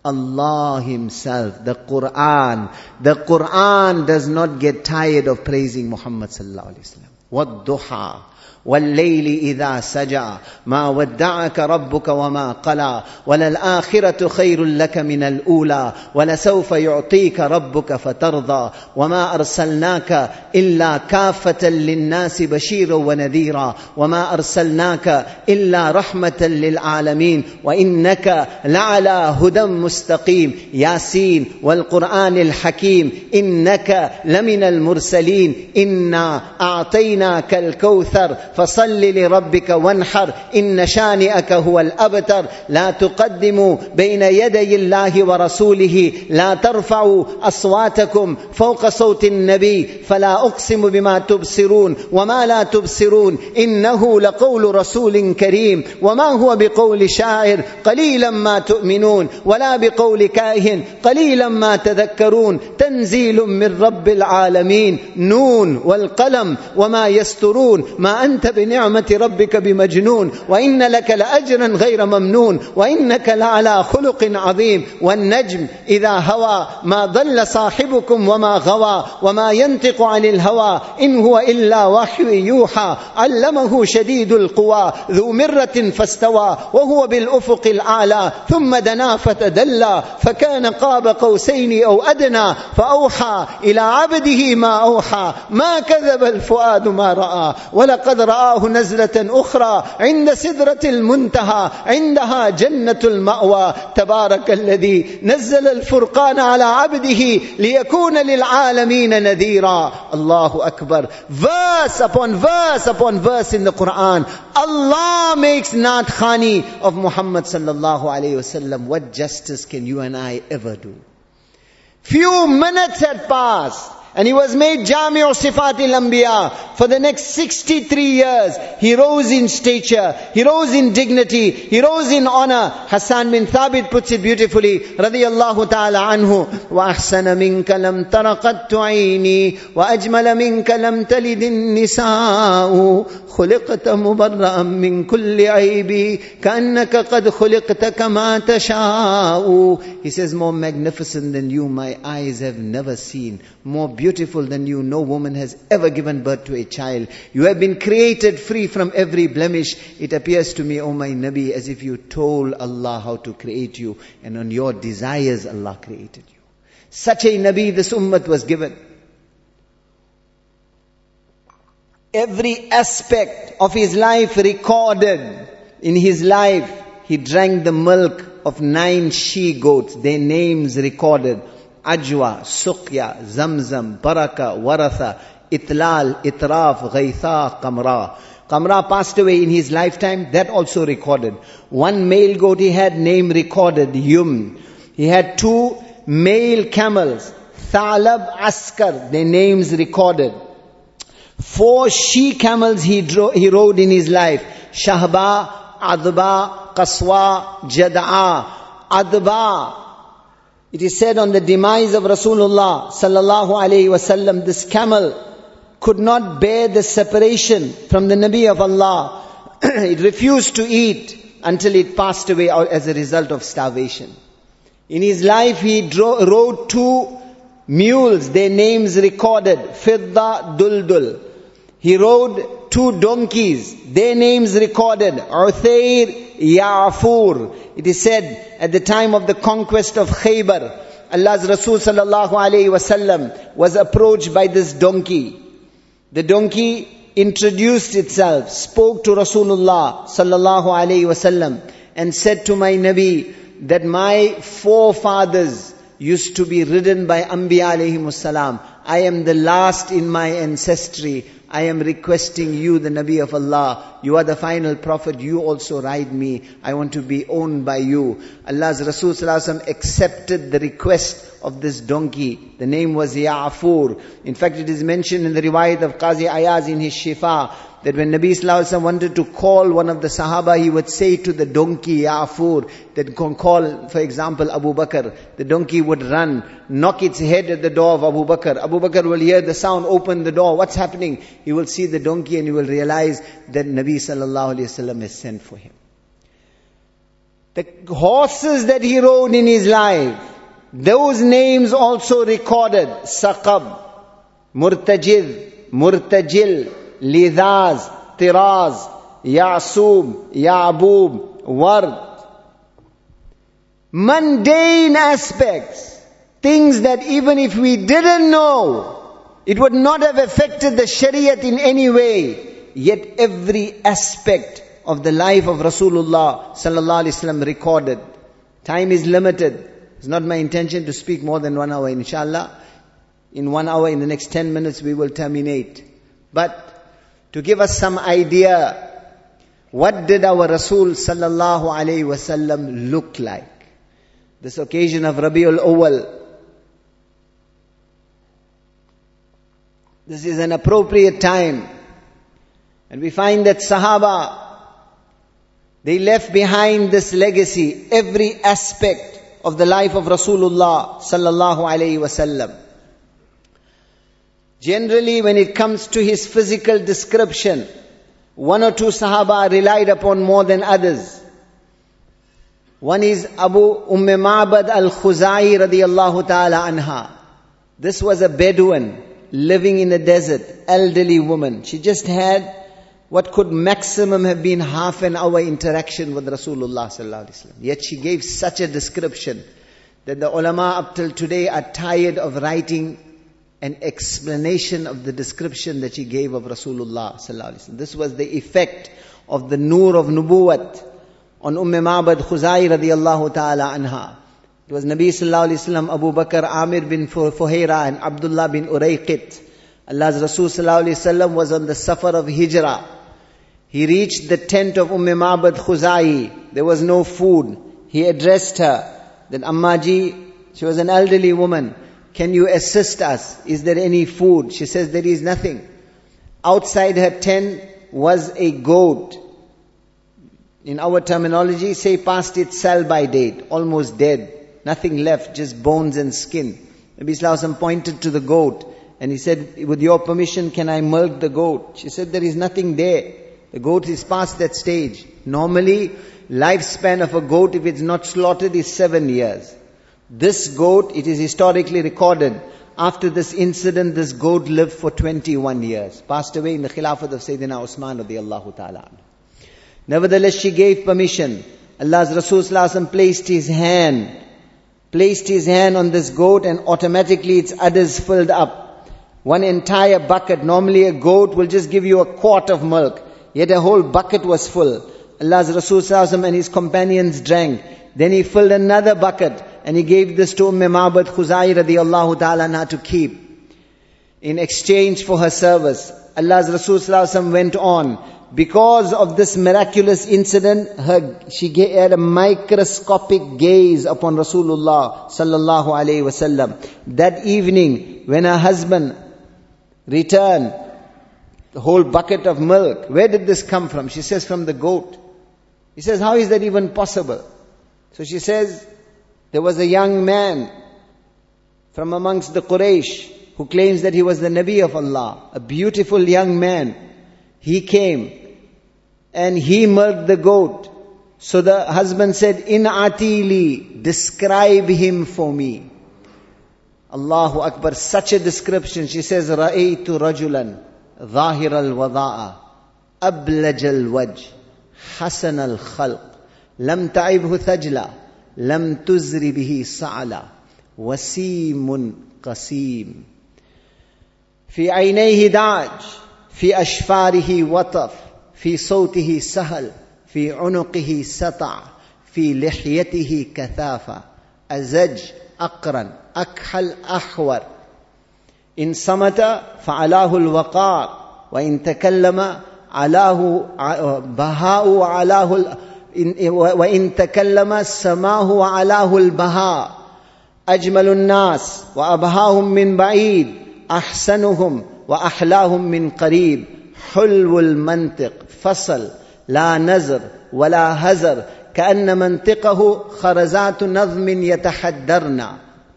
Allah Himself, the Quran, the Quran does not get tired of praising Muhammad sallallahu alaihi wasallam. What duha, والليل إذا سجى. ما ودعك ربك وما قلى. وللآخرة خير لك من الأولى. ولسوف يعطيك ربك فترضى. وما أرسلناك إلا كافة للناس بشيرا ونذيرا. وما أرسلناك إلا رحمة للعالمين. وإنك لعلى هدى مستقيم. ياسين والقرآن الحكيم. إنك لمن المرسلين. إنا أعطيناك الكوثر. فصل لربك وانحر إن شانئك هو الأبتر. لا تقدموا بين يدي الله ورسوله لا ترفعوا أصواتكم فوق صوت النبي فلا أقسم بما تبصرون وما لا تبصرون. إنه لقول رسول كريم وما هو بقول شاعر قليلا ما تؤمنون ولا بقول كاهن قليلا ما تذكرون. تنزيل من رب العالمين نون والقلم وما يسترون. ما أنت أنت بنعمة ربك بمجنون وإن لك لأجرا غير ممنون وإنك لعلى خلق عظيم. والنجم إذا هوى ما ضل صاحبكم وما غوى وما ينطق عن الهوى إن هو إلا وحي يوحى. علمه شديد القوى ذو مرة فاستوى وهو بالأفق الأعلى. ثم دنا فتدلى فكان قاب قوسين أو أدنى فأوحى إلى عبده ما أوحى. ما كذب الفؤاد ما رأى ولقد رآه نزلة أخرى عند سدرة المنتهى عندها جنة المأوى تبارك الذي نزل الفرقان على عبده ليكون للعالمين نذيرا الله أكبر verse upon verse upon verse in the Quran Allah makes Naat Khani of Muhammad sallallahu alayhi wasallam what justice can you and I ever do few minutes had passed and he was made Jami'u Sifatil Anbiya. For the next 63 years, he rose in stature, he rose in dignity, he rose in honor. Hassan bin Thabit puts it beautifully, radiyallahu ta'ala anhu. وَأَحْسَنَ مِنْكَ لَمْ تَرَقَتْ عَيْنِي وَأَجْمَلَ مِنْكَ لَمْ تَلِدِ النِّسَاءُ خُلِقْتَ مُبَرَّأً مِنْ كُلِّ عَيْبِ كَأَنَّكَ قَدْ خُلِقْتَ كَمَا تَشَاءُ He says, more magnificent than you, my eyes have never seen. More beautiful than you. No woman has ever given birth to a child. You have been created free from every blemish. It appears to me, O my Nabi, as if you told Allah how to create you and on your desires Allah created you. Such a Nabi this ummah was given. Every aspect of his life recorded in his life. He drank the milk of nine she goats, their names recorded. Ajwa, Suqya, Zamzam, Baraka, Waratha, Itlal, Itraf, Ghaitha, Qamra. Qamra passed away in his lifetime, that also recorded. One male goat he had, name recorded, Yum. He had two male camels, Thalab, Askar, their names recorded. Four she camels he, he rode in his life, Shahba, Adba, Qaswa, Jada'a. Adba, it is said on the demise of Rasulullah sallallahu alaihi wasallam, this camel could not bear the separation from the Nabi of Allah. (clears throat) it refused to eat until it passed away as a result of starvation. In his life, he rode two mules, their names recorded, Fidda Duldul. He rode two donkeys, their names recorded, Uthair Ya'fur. It is said at the time of the conquest of Khaybar, Allah's Rasul sallallahu alayhi wasallam was approached by this donkey. The donkey introduced itself, spoke to Rasulullah sallallahu alayhi wasallam and said to my Nabi that my forefathers used to be ridden by Anbiya alayhi salam. I am the last in my ancestry. I am requesting you, the Nabi of Allah. You are the final prophet. You also ride me. I want to be owned by you. Allah's Rasul accepted the request of this donkey. The name was Ya'fur. In fact, it is mentioned in the riwayat of Qazi Ayaz in his Shifa that when Nabi Sallallahu wanted to call one of the Sahaba, he would say to the donkey, Ya'fur, that can call, for example, Abu Bakr. The donkey would run, knock its head at the door of Abu Bakr. Abu Bakr will hear the sound, open the door. What's happening? He will see the donkey and he will realize that Nabi Sallallahu Alaihi has sent for him. The horses that he rode in his life, those names also recorded. Saqab, Murtajid, Murtajil, Lidaz, Tiraz, Ya'sub, Ya'bub, Ward. Mundane aspects. Things that even if we didn't know, it would not have affected the Shariat in any way. Yet every aspect of the life of Rasulullah sallallahu alaihi wasallam recorded. Time is limited. It's not my intention to speak more than one hour, inshallah. In one hour, in the next ten minutes, we will terminate. But to give us some idea what did our Rasul sallallahu alaihi wasallam look like? This occasion of Rabiul Awal. This is an appropriate time. And we find that Sahaba, they left behind this legacy, every aspect of the life of Rasulullah sallallahu alaihi wasallam. Generally, when it comes to his physical description, one or two Sahaba relied upon more than others. One is Abu Umm Ma'bad al-Khuzai radiyallahu ta'ala anha. This was a Bedouin living in the desert, elderly woman. She just had what could maximum have been half an hour interaction with Rasulullah sallallahu alaihi wasallam. Yet she gave such a description that the ulama up till today are tired of writing an explanation of the description that she gave of Rasulullah. This was the effect of the nur of nubuwat on Umm Ma'bad Khuzai radiallahu ta'ala anha. It was Nabi sallallahu alayhi wasallam, Abu Bakr, Amir bin Fuhaira and Abdullah bin Urayqit. Allah's Rasul sallallahu alayhi wasallam was on the safar of hijrah. He reached the tent of Umm Ma'bad Khuzai. There was no food. He addressed her Then Ammaji, she was an elderly woman. Can you assist us? Is there any food? She says, There is nothing. Outside her tent was a goat. In our terminology, say past its sell by date, almost dead. Nothing left, just bones and skin. Nabi Sallallahu pointed to the goat and he said, With your permission, can I milk the goat? She said, There is nothing there. The goat is past that stage. Normally, lifespan of a goat, if it's not slaughtered, is seven years. This goat, it is historically recorded, after this incident, this goat lived for 21 years. Passed away in the Khilafat of Sayyidina Usman radiallahu ta'ala. Nevertheless, she gave permission. Allah's Rasul placed his hand, placed his hand on this goat and automatically its udders filled up. One entire bucket, normally a goat will just give you a quart of milk, yet a whole bucket was full. Allah's Rasul and his companions drank. Then he filled another bucket and he gave this to Umm Ma'bad Khuzai radiallahu ta'ala to keep. In exchange for her service, Allah's Rasul went on. because of this miraculous incident, her, she had a microscopic gaze upon Rasulullah sallallahu alaihi wasallam. That evening, when her husband returned, the whole bucket of milk, where did this come from? She says, from the goat. He says, how is that even possible? So she says, there was a young man from amongst the Quraysh who claims that he was the Nabi of Allah, a beautiful young man. He came and he milked the goat. So the husband said, In atili, describe him for me. Allahu Akbar, such a description. She says, Ra'aytu rajulan, ظاهر الوضاء أبلج الوجه حسن الخلق لم تعبه ثجلا لم تزر به صعلا. وسيم قسيم. في عينيه داج في أشفاره وطف في صوته سهل في عنقه سطع في لحيته كثافة. أزج أقرن أكحل أحور. إن صمت فعلاه الوقار وإن تكلم علاه بهاء وإن تكلم سماه وعلاه البهاء. أجمل الناس وأبهاهم من بعيد أحسنهم وأحلاهم من قريب. حلو المنطق فصل لا نزر ولا هزر كأن منطقه خرزات نظم يتحدرن.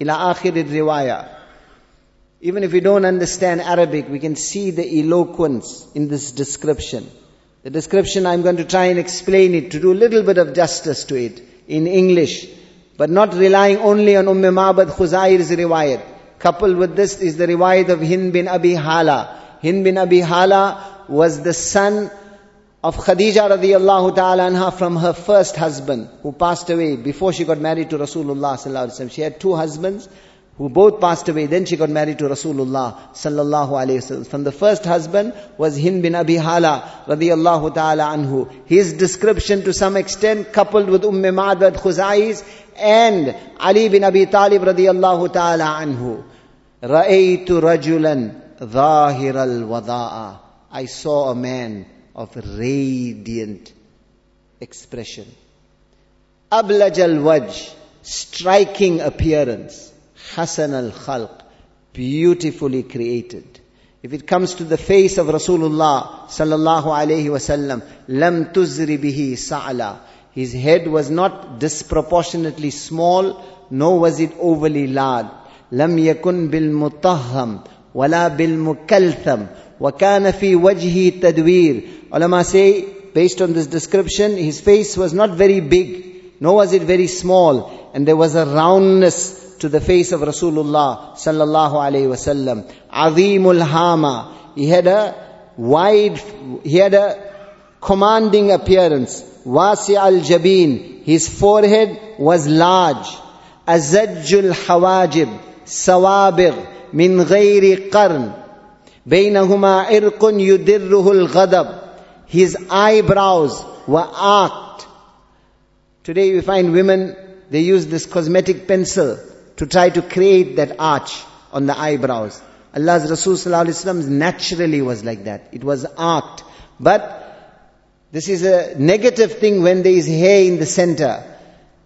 إلى آخر الرواية. Even if we don't understand Arabic, we can see the eloquence in this description. The description, I'm going to try and explain it to do a little bit of justice to it in English, but not relying only on Umm Ma'bad Khuzai's riwayat. Coupled with this is the riwayat of Hind bin Abi Hala. Hind bin Abi Hala was the son of Khadija radiallahu ta'ala anha from her first husband who passed away before she got married to Rasulullah sallallahu alaihi wasallam. She had two husbands who both passed away. Then she got married to Rasulullah sallallahu alayhi wasallam. From the first husband was Hind bin Abi Hala radiyallahu ta'ala anhu. His description to some extent coupled with Umm Ma'bad Khuzai's and Ali bin Abi Talib radiyallahu ta'ala anhu. رَأَيْتُ رَجُلًا ظَاهِرَ الْوَضَاءَ I saw a man of radiant expression. أَبْلَجَ الْوَجْهِ Striking appearance. Hasan al-khalq, beautifully created. If it comes to the face of Rasulullah sallallahu alayhi wasallam, lam tuzri bihi sa'la. His head was not disproportionately small, nor was it overly large. لم يكن بالمطهم ولا بالمكلثم وَكَانَ فِي وَجْهِ تَدْوِيرٌ Ulama say, based on this description, his face was not very big, nor was it very small, and there was a roundness to the face of Rasulullah sallallahu alayhi wasallam. Azimul hama. He had a wide, he had a commanding appearance. Wasi al jabin. His forehead was large. Azajjul hawajib. Sawabir. Min ghairi qarn. بينهما عرق يدره الغضب his eyebrows were arched today we find women they use this cosmetic pencil to try to create that arch on the eyebrows Allah's Rasul naturally was like that it was arched but this is a negative thing when there is hair in the center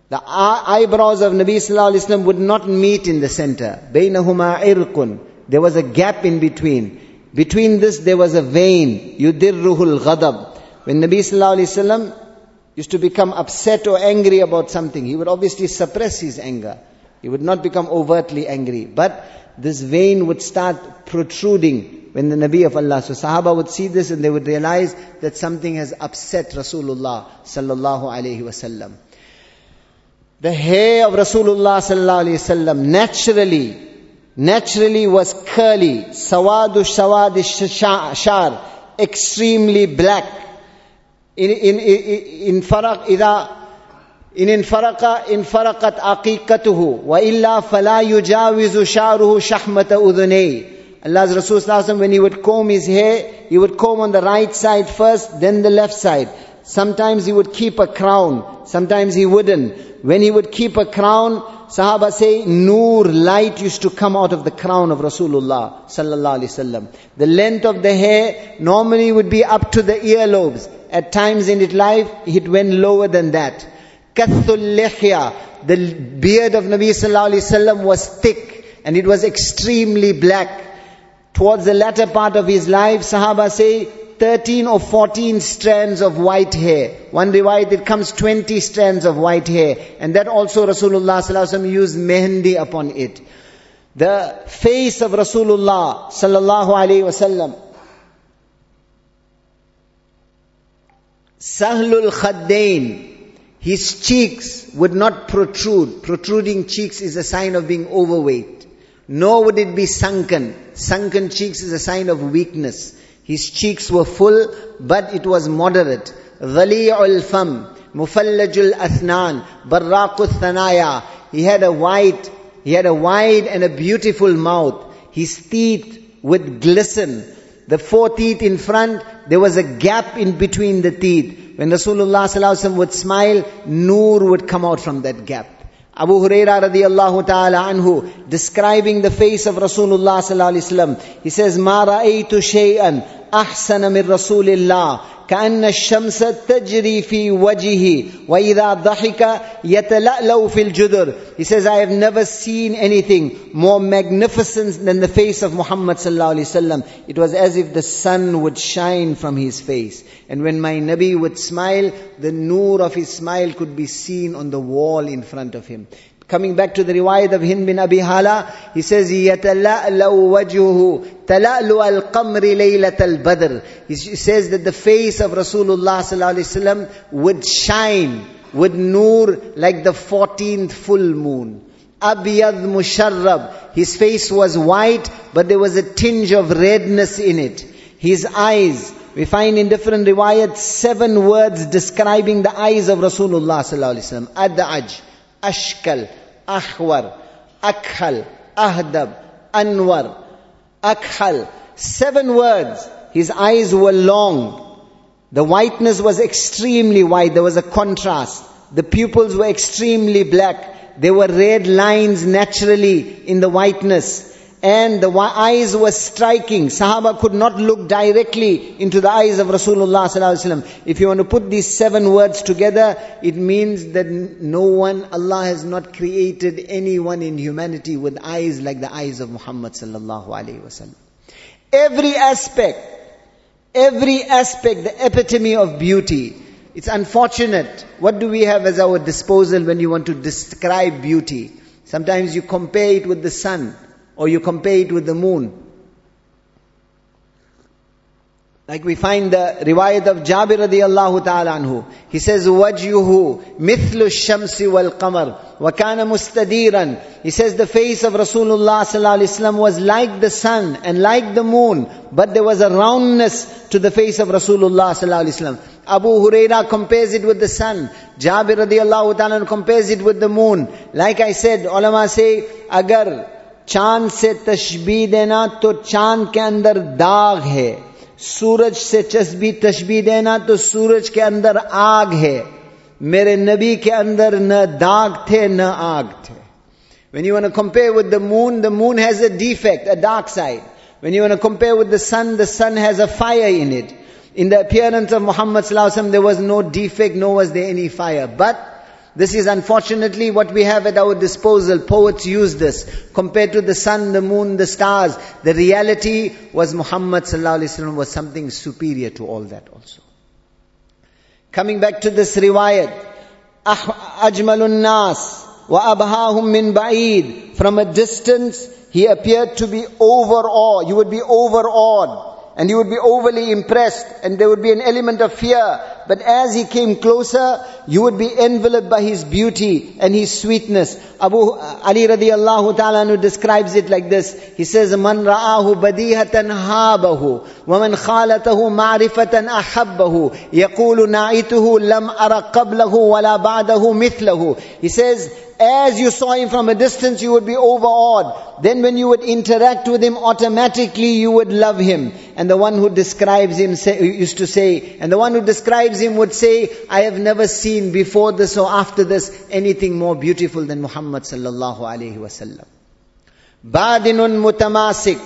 the eyebrows of Nabi Sallallahu Alaihi Wasallam would not meet in the center. بينهما عرق. There was a gap in between. Between this there was a vein, yudirruhul ghadab. When Nabi sallallahu alayhi wasallam used to become upset or angry about something, he would obviously suppress his anger. He would not become overtly angry, but this vein would start protruding when the Nabi of Allah. So Sahaba would see this and they would realize that something has upset Rasulullah sallallahu alaihi wasallam. The hair of Rasulullah sallallahu alaihi wasallam naturally, naturally was curly, sawadu sawadi shar, extremely black. In in in, in faraq ida إن انفرق انفرقت عقيقته وإلا فلا يجاوز شعره شحمة أذنيه Allah's Rasul when he would comb his hair, he would comb on the right side first, then the left side. Sometimes he would keep a crown, sometimes he wouldn't. When he would keep a crown, Sahaba say, Noor, light used to come out of the crown of Rasulullah sallallahu alaihi wasallam. The length of the hair normally would be up to the earlobes. At times in its life, it went lower than that. Kathul the beard of Nabi sallallahu alaihi wasallam was thick and it was extremely black. Towards the latter part of his life, Sahaba say, 13 or 14 strands of white hair. One riwayat it comes 20 strands of white hair. And that also Rasulullah used mehendi upon it. The face of Rasulullah sallallahu alaihi wasallam. Sahlul Khaddain. His cheeks would not protrude. Protruding cheeks is a sign of being overweight. Nor would it be sunken. Sunken cheeks is a sign of weakness. His cheeks were full, but it was moderate. ghali'ul fam, mufallajul athnan, barraqul thanaya. He had a wide, he had a wide and a beautiful mouth. His teeth would glisten. The four teeth in front, there was a gap in between the teeth. When Rasulullah sallallahu would smile, noor would come out from that gap. Abu Huraira radiallahu ta'ala anhu, describing the face of Rasulullah sallallahu he says, "Ma ra'aytu shay'an ahsana min Rasulillah, كأن الشمس تجري في وجهه وإذا ضحك يتلألأ في الجدر He says, I have never seen anything more magnificent than the face of Muhammad sallallahu alaihi wasallam. It was as if the sun would shine from his face. And when my Nabi would smile, the noor of his smile could be seen on the wall in front of him. Coming back to the riwayat of Hind bin Abi Hala, he says, يَتَلَأْلَوْ وَجْهُهُ تَلَأْلُوَ الْقَمْرِ لَيْلَةَ الْبَدْرِ He says that the face of Rasulullah sallallahu would shine, would noor like the 14th full moon. Abiyad Musharrab. His face was white, but there was a tinge of redness in it. His eyes, we find in different riwayat seven words describing the eyes of Rasulullah sallallahu alaihi wasallam. Ad'aj, Ashkal, Ahwar, Akhal, Ahdab, Anwar, Akhal. Seven words. His eyes were long. The whiteness was extremely white. There was a contrast. The pupils were extremely black. There were red lines naturally in the whiteness and the eyes were striking. Sahaba could not look directly into the eyes of Rasulullah If you want to put these seven words together, it means that no one, Allah has not created anyone in humanity with eyes like the eyes of Muhammad. Every aspect, every aspect, the epitome of beauty. It's unfortunate. What do we have as our disposal when you want to describe beauty? Sometimes you compare it with the sun or you compare it with the moon. Like we find the riwayat of Jabir radiallahu ta'ala anhu. He says, وَجْيُهُ مِثْلُ الشَّمْسِ وَالْقَمَرِ وَكَانَ مُسْتَدِيرًا He says the face of Rasulullah sallallahu alaihi wasallam was like the sun and like the moon, but there was a roundness to the face of Rasulullah sallallahu alaihi wasallam. Abu Huraira compares it with the sun. Jabir radiallahu ta'ala compares it with the moon. Like I said, ulama say, agar چاند سے تشبیح دینا تو چاند کے اندر داغ ہے۔ سورج سے چسبی تشبیح دینا تو سورج کے اندر آگ ہے۔ میرے نبی کے اندر نہ داغ تھے، نہ آگ تھے۔ وین یو ون کمپیئر ود دا مون دا مون ہیز اے ڈیفیکٹ اے ڈارک سائڈ وین یو ون کمپیئر ود دا سن دا سن ہیز اے فائر ان اٹ ان دا اپیئرنس آف محمد صلی اللہ علیہ وسلم دے واز نو ڈیفیکٹ نو واز دے اینی this is unfortunately what we have at our disposal. Poets use this. Compared to the sun, the moon, the stars, the reality was Muhammad sallallahu was something superior to all that also. Coming back to this riwayat, Ajmalun Nas wa abhahum min ba'id. From a distance, he appeared to be overawed. You would be overawed and you would be overly impressed and there would be an element of fear. But as he came closer, you would be enveloped by his beauty and his sweetness. Abu Ali radiallahu ta'ala describes it like this. He says, Man ra'ahu badihatan habahu, khalatahu ma'rifatan ahabbahu, yaqulu na'ituhu lam ara qablahu wa la ba'dahu mithlahu. He says, As you saw him from a distance, you would be overawed. Then when you would interact with him, automatically you would love him. And the one who describes him say, used to say, and the one who describes him would say, I have never seen before this or after this anything more beautiful than Muhammad sallallahu alayhi wasallam. Badinun mutamasik,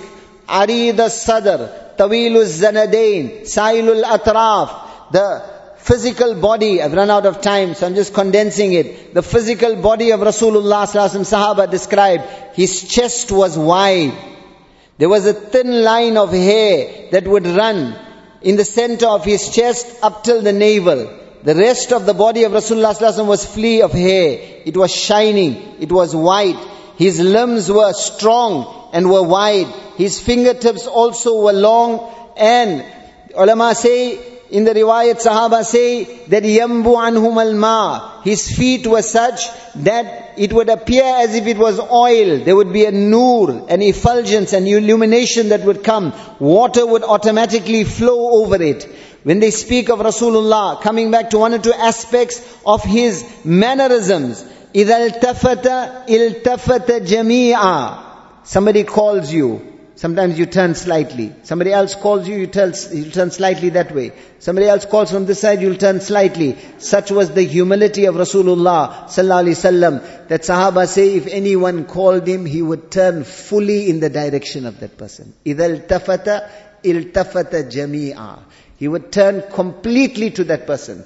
arid as-sadr, tawil az-zanadain, sailul atraf, the physical body, I've run out of time, so I'm just condensing it. The physical body of Rasulullah Sahaba described, his chest was wide. There was a thin line of hair that would run in the center of his chest up till the navel. The rest of the body of Rasulullah was free of hair. It was shining. It was white. His limbs were strong and were wide. His fingertips also were long and ulama say in the riwayat Sahaba say that yambu anhum al His feet were such that it would appear as if it was oil. There would be a nur, an effulgence, an illumination that would come. Water would automatically flow over it. When they speak of Rasulullah, coming back to one or two aspects of his mannerisms, إِذَا الْتَفَتَ الْتَفَتَ جَمِيعًا Somebody calls you, Sometimes you turn slightly. Somebody else calls you, you turn, you turn slightly that way. Somebody else calls from this side, you'll turn slightly. Such was the humility of Rasulullah sallallahu alaihi wasallam that Sahaba say if anyone called him, he would turn fully in the direction of that person. إِذَا الْتَفَتَ الْتَفَتَ جَمِيعًا He would turn completely to that person.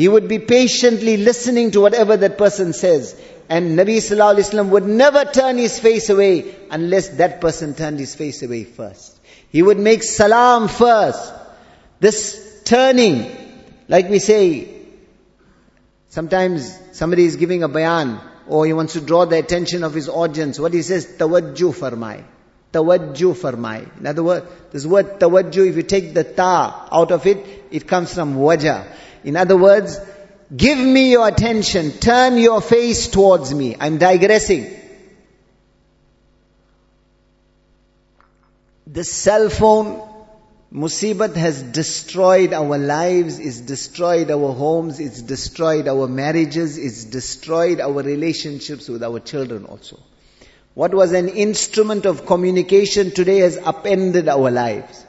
He would be patiently listening to whatever that person says. And Nabi Sallallahu Alaihi Wasallam would never turn his face away unless that person turned his face away first. He would make salam first. This turning, like we say, sometimes somebody is giving a bayan or he wants to draw the attention of his audience. What he says, tawajjuh farmai. Tawajjuh farmai. In other words, this word tawajjuh, if you take the ta out of it, it comes from wajah. In other words, Give me your attention. Turn your face towards me. I'm digressing. The cell phone, Musibat has destroyed our lives, it's destroyed our homes, it's destroyed our marriages, it's destroyed our relationships with our children also. What was an instrument of communication today has upended our lives.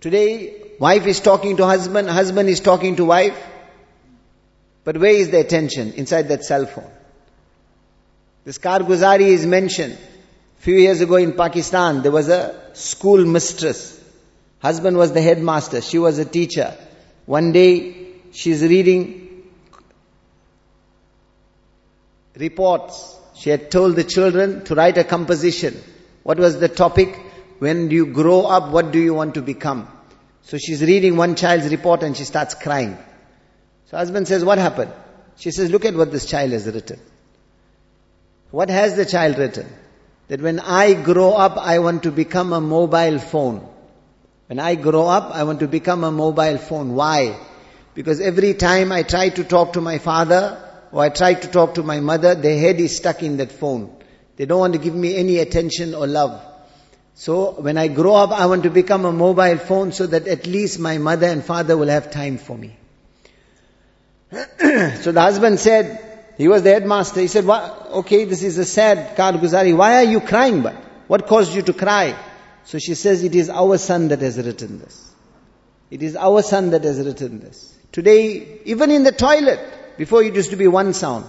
Today, Wife is talking to husband, husband is talking to wife. But where is the attention? Inside that cell phone. This Karguzari is mentioned. Few years ago in Pakistan, there was a school mistress. Husband was the headmaster. She was a teacher. One day, she's reading reports. She had told the children to write a composition. What was the topic? When do you grow up, what do you want to become? So she's reading one child's report and she starts crying. So husband says, what happened? She says, look at what this child has written. What has the child written? That when I grow up, I want to become a mobile phone. When I grow up, I want to become a mobile phone. Why? Because every time I try to talk to my father or I try to talk to my mother, their head is stuck in that phone. They don't want to give me any attention or love. So when I grow up, I want to become a mobile phone so that at least my mother and father will have time for me. (clears throat) so the husband said, he was the headmaster, he said, okay, this is a sad Karguzari, why are you crying but? What caused you to cry? So she says, it is our son that has written this. It is our son that has written this. Today, even in the toilet, before it used to be one sound.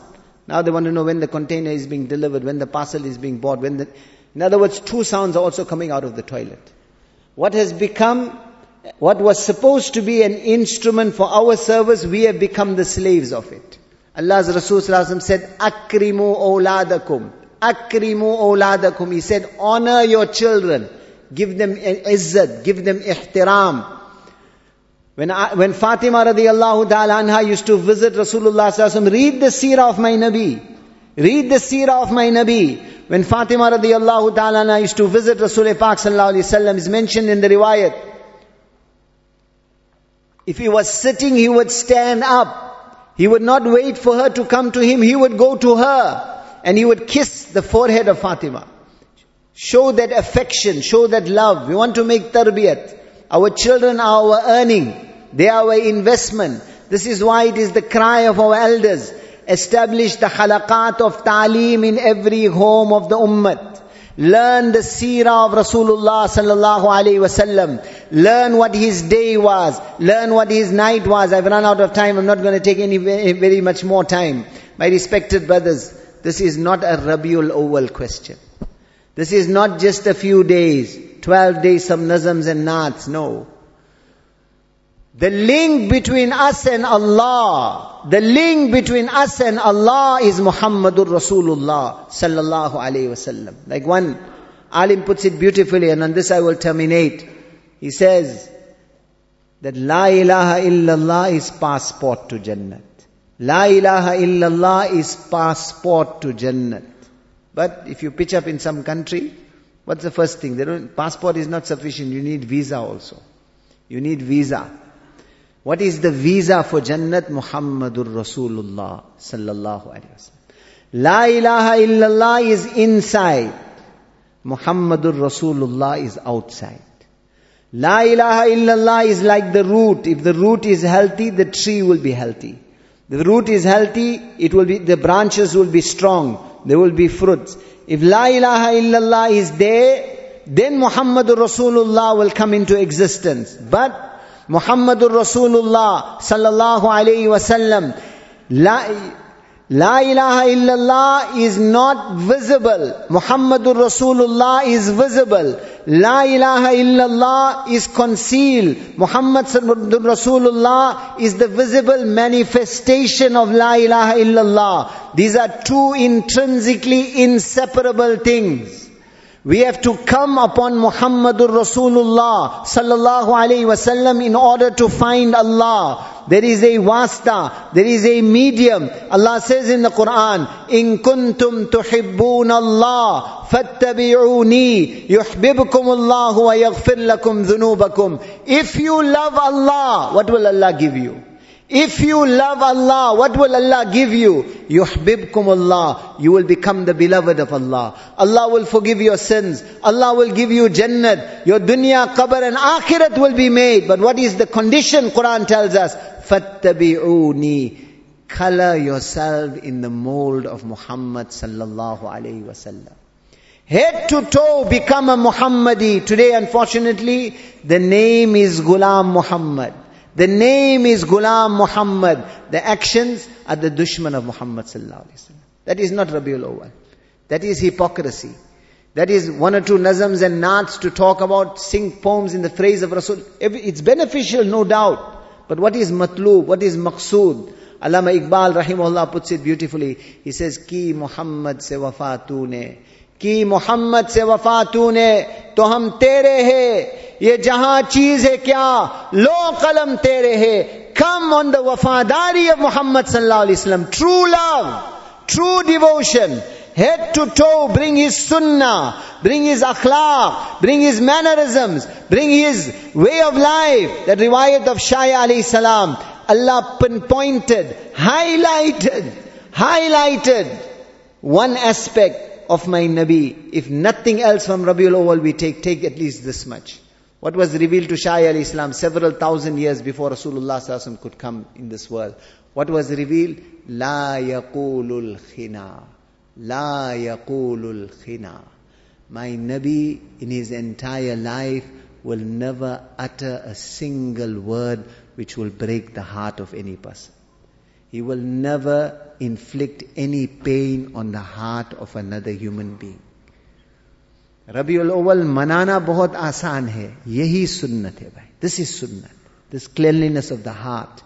Now they want to know when the container is being delivered, when the parcel is being bought, when the, in other words, two sounds are also coming out of the toilet. What has become, what was supposed to be an instrument for our service, we have become the slaves of it. Allah's Rasul said, Akrimu awladakum. Akrimu awladakum. He said, honor your children. Give them izzat. Give them ihtiram. When, I, when Fatima radiallahu ta'ala anha used to visit Rasulullah read the seerah of my Nabi. Read the seerah of my Nabi. When Fatima radiallahu ta'ala used to visit Rasulullah Pak sallallahu alayhi wasallam is mentioned in the riwayat. If he was sitting, he would stand up. He would not wait for her to come to him. He would go to her and he would kiss the forehead of Fatima. Show that affection, show that love. We want to make tarbiyat. Our children are our earning. They are our investment. This is why it is the cry of our elders Establish the halaqat of ta'aleem in every home of the ummah. Learn the seerah of Rasulullah sallallahu alaihi wasallam. Learn what his day was. Learn what his night was. I've run out of time. I'm not going to take any very much more time. My respected brothers, this is not a Rabiul Awwal question. This is not just a few days, 12 days, some nazams and naats. No. The link between us and Allah, the link between us and Allah is Muhammadur Rasulullah sallallahu alayhi wasallam. Like one alim puts it beautifully and on this I will terminate. He says that La ilaha illallah is passport to Jannat. La ilaha illallah is passport to Jannat. But if you pitch up in some country, what's the first thing? Passport is not sufficient. You need visa also. You need visa. What is the visa for Jannat? Muhammadur Rasulullah sallallahu alaihi wasallam. La ilaha illallah is inside. Muhammadur Rasulullah is outside. La ilaha illallah is like the root. If the root is healthy, the tree will be healthy. The root is healthy, it will be, the branches will be strong. There will be fruits. If La ilaha illallah is there, then Muhammadur Rasulullah will come into existence. But Muhammadur Rasulullah sallallahu alayhi wasallam. La, La ilaha illallah is not visible. Muhammadur Rasulullah is visible. La ilaha illallah is concealed. Muhammad Rasulullah is the visible manifestation of La ilaha illallah. These are two intrinsically inseparable things. We have to come upon Muhammadur Rasulullah sallallahu alayhi wasallam in order to find Allah. There is a wasta, there is a medium. Allah says in the Quran, "In kuntum tuhibbun Allah, fattabi'uni, yuhibbukum Allah wa yaghfir lakum dhunubakum." If you love Allah, what will Allah give you? If you love Allah, what will Allah give you? Yuhbibkum Allah. You will become the beloved of Allah. Allah will forgive your sins. Allah will give you Jannat. Your dunya, qabr and akhirat will be made. But what is the condition? Quran tells us, Fattabi'uni. Color yourself in the mold of Muhammad sallallahu alayhi wasallam. Head to toe become a Muhammadi. Today unfortunately, the name is Ghulam Muhammad. The name is Ghulam Muhammad. The actions are the dushman of Muhammad sallallahu. That is not Rabiul Awwal. That is hypocrisy. That is one or two nazams and naats to talk about, sing poems in the phrase of Rasul. It's beneficial, no doubt. But what is matlub? What is maqsood? Allama Iqbal rahimahullah puts it beautifully. He says, Ki Muhammad se wafa tune. Ki Muhammad se wafa tune. To hum tere hai. ये जहां चीज है क्या लो कलम तेरे है come on the वफादारी of Mohammad सल्लल्लाहु अलैहि वसल्लम true love true devotion head to toe, bring his sunnah, bring his akhlaq, bring his mannerisms, bring his way of life. The riwayat of Shaya alayhi salam, Allah pinpointed, highlighted, highlighted one aspect of my Nabi. If nothing else from Rabiul Awal we take, take at least this much. What was revealed to Shaya alayhis salam several thousand years before Rasulullah could come in this world? What was revealed? La yaqulul khina. La yaqulul khina. My Nabi in his entire life will never utter a single word which will break the heart of any person. He will never inflict any pain on the heart of another human being. Rabiul अव्वल मनाना बहुत आसान है यही सुन्नत है भाई this is सुन्नत this cleanliness of the heart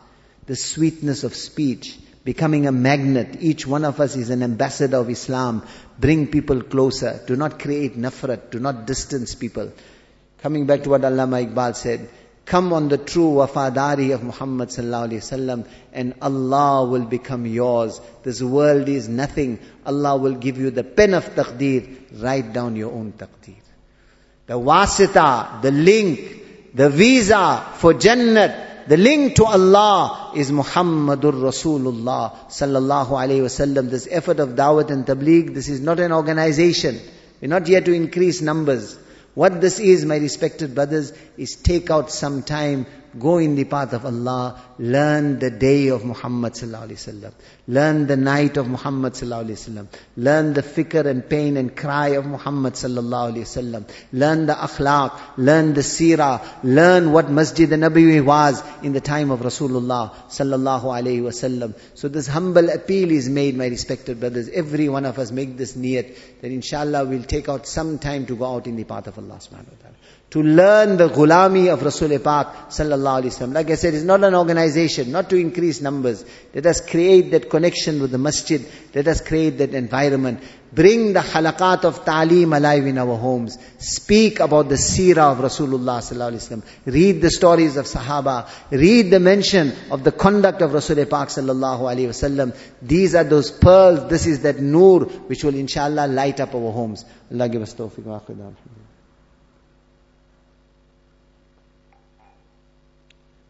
the sweetness of speech, becoming a magnet. Each one of us is an ambassador of Islam. Bring people closer. Do not create nafrat. Do not distance people. Coming back to what Allama Iqbal said, Come on the true wafadari of Muhammad sallallahu alaihi wasallam and Allah will become yours. This world is nothing. Allah will give you the pen of taqdeer. Write down your own taqdeer. The wasita, the link, the visa for Jannat, the link to Allah is Muhammadur Rasulullah sallallahu alaihi wasallam. This effort of Dawat and Tabligh, this is not an organization. We're not here to increase numbers. What this is, my respected brothers, is take out some time Go in the path of Allah. Learn the day of Muhammad sallallahu alaihi wasallam. Learn the night of Muhammad sallallahu alaihi wasallam. Learn the fikr and pain and cry of Muhammad sallallahu alaihi wasallam. Learn the akhlaq. Learn the seerah. Learn what Masjid Nabawi was in the time of Rasulullah sallallahu alaihi wasallam. So this humble appeal is made, my respected brothers. Every one of us make this niyat that inshallah we'll take out some time to go out in the path of Allah subhanahu wa ta'ala to learn the gulami of Rasul Pak sallallahu alaihi wasallam. Like I said, it's not an organization, not to increase numbers. Let us create that connection with the masjid. Let us create that environment. Bring the halaqat of ta'aleem alive in our homes. Speak about the seerah of Rasulullah sallallahu alaihi wasallam. Read the stories of Sahaba. Read the mention of the conduct of Rasul Pak sallallahu alaihi wasallam. These are those pearls. This is that nur which will inshallah light up our homes. Allah give us tawfiq wa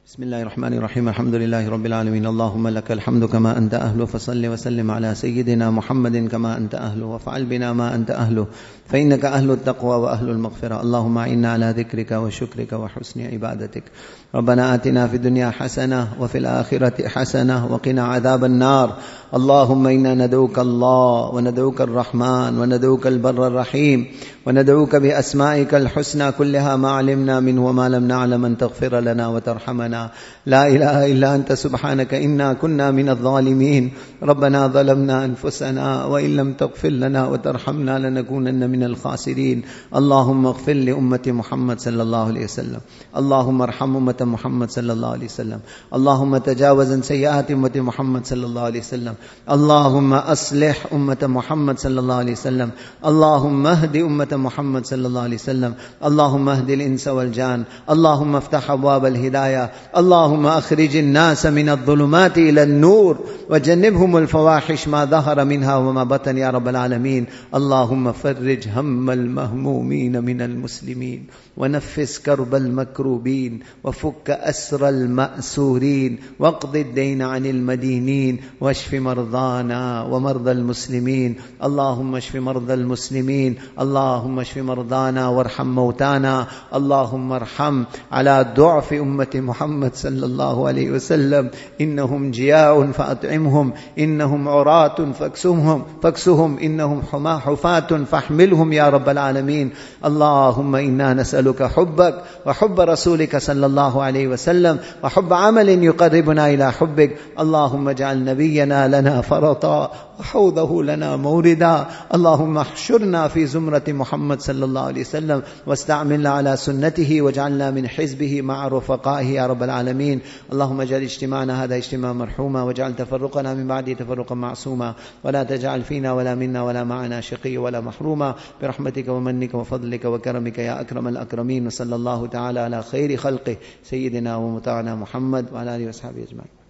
بسم الله الرحمن الرحيم الحمد لله رب العالمين اللهم لك الحمد كما أنت أهله فصل وسلم على سيدنا محمد كما أنت أهله وافعل بنا ما أنت أهله فإنك أهل التقوى وأهل المغفرة اللهم أعنا على ذكرك وشكرك وحسن عبادتك ربنا آتنا في الدنيا حسنة وفي الآخرة حسنة وقنا عذاب النار اللهم إنا ندعوك الله وندعوك الرحمن وندعوك البر الرحيم وندعوك بأسمائك الحسنى كلها ما علمنا منه وما لم نعلم أن تغفر لنا وترحمنا. لا إله إلا أنت سبحانك إنا كنا من الظالمين. ربنا ظلمنا أنفسنا وإن لم تغفر لنا وترحمنا لنكونن من الخاسرين. اللهم اغفر لأمة محمد صلى الله عليه وسلم. اللهم ارحم أمة محمد صلى الله عليه وسلم. اللهم تجاوز سيئات أمة محمد صلى الله عليه وسلم. اللهم أصلح أمة محمد صلى الله عليه وسلم. اللهم اهد أمة محمد صلی اللہ علیہ وسلم اللهم اهد الانس والجان اللهم افتح ابواب الہدایہ اللهم اخرج الناس من الظلمات الى النور وجنبهم الفواحش ما ظهر منها وما بطن يا رب العالمين اللهم فرج هم المهمومين من المسلمين ونفس كرب المكروبين وفك أسر المأسورين واقض الدين عن المدينين واشف مرضانا ومرضى المسلمين. اللهم اشف مرضى المسلمين. اللهم اشف مرضانا وارحم موتانا. اللهم ارحم على ضعف أمة محمد صلى الله عليه وسلم. إنهم جياع فأطعمهم. إنهم عراة فاكسهم فاكسهم إنهم حفاة فاحملهم يا رب العالمين. اللهم إنا نسألك حبك وحب رسولك صلى الله عليه وسلم وحب عمل يقربنا إلى حبك. اللهم اجعل نبينا لنا فرطا وحوضه لنا موردا. اللهم احشرنا في زمرة محمد صلى الله عليه وسلم واستعملنا على سنته واجعلنا من حزبه مع رفقائه يا رب العالمين. اللهم اجعل اجتماعنا هذا اجتماع مرحوما واجعل تفرقنا من بعده تفرقا معصوما. ولا تجعل فينا ولا منا ولا معنا شقي ولا محروما. برحمتك ومنك وفضلك وكرمك يا أكرم الأكرمين. وصلى الله تعالى على خير خلقه سيدنا ومطاعنا محمد وعلى آله وصحبه أجمعين.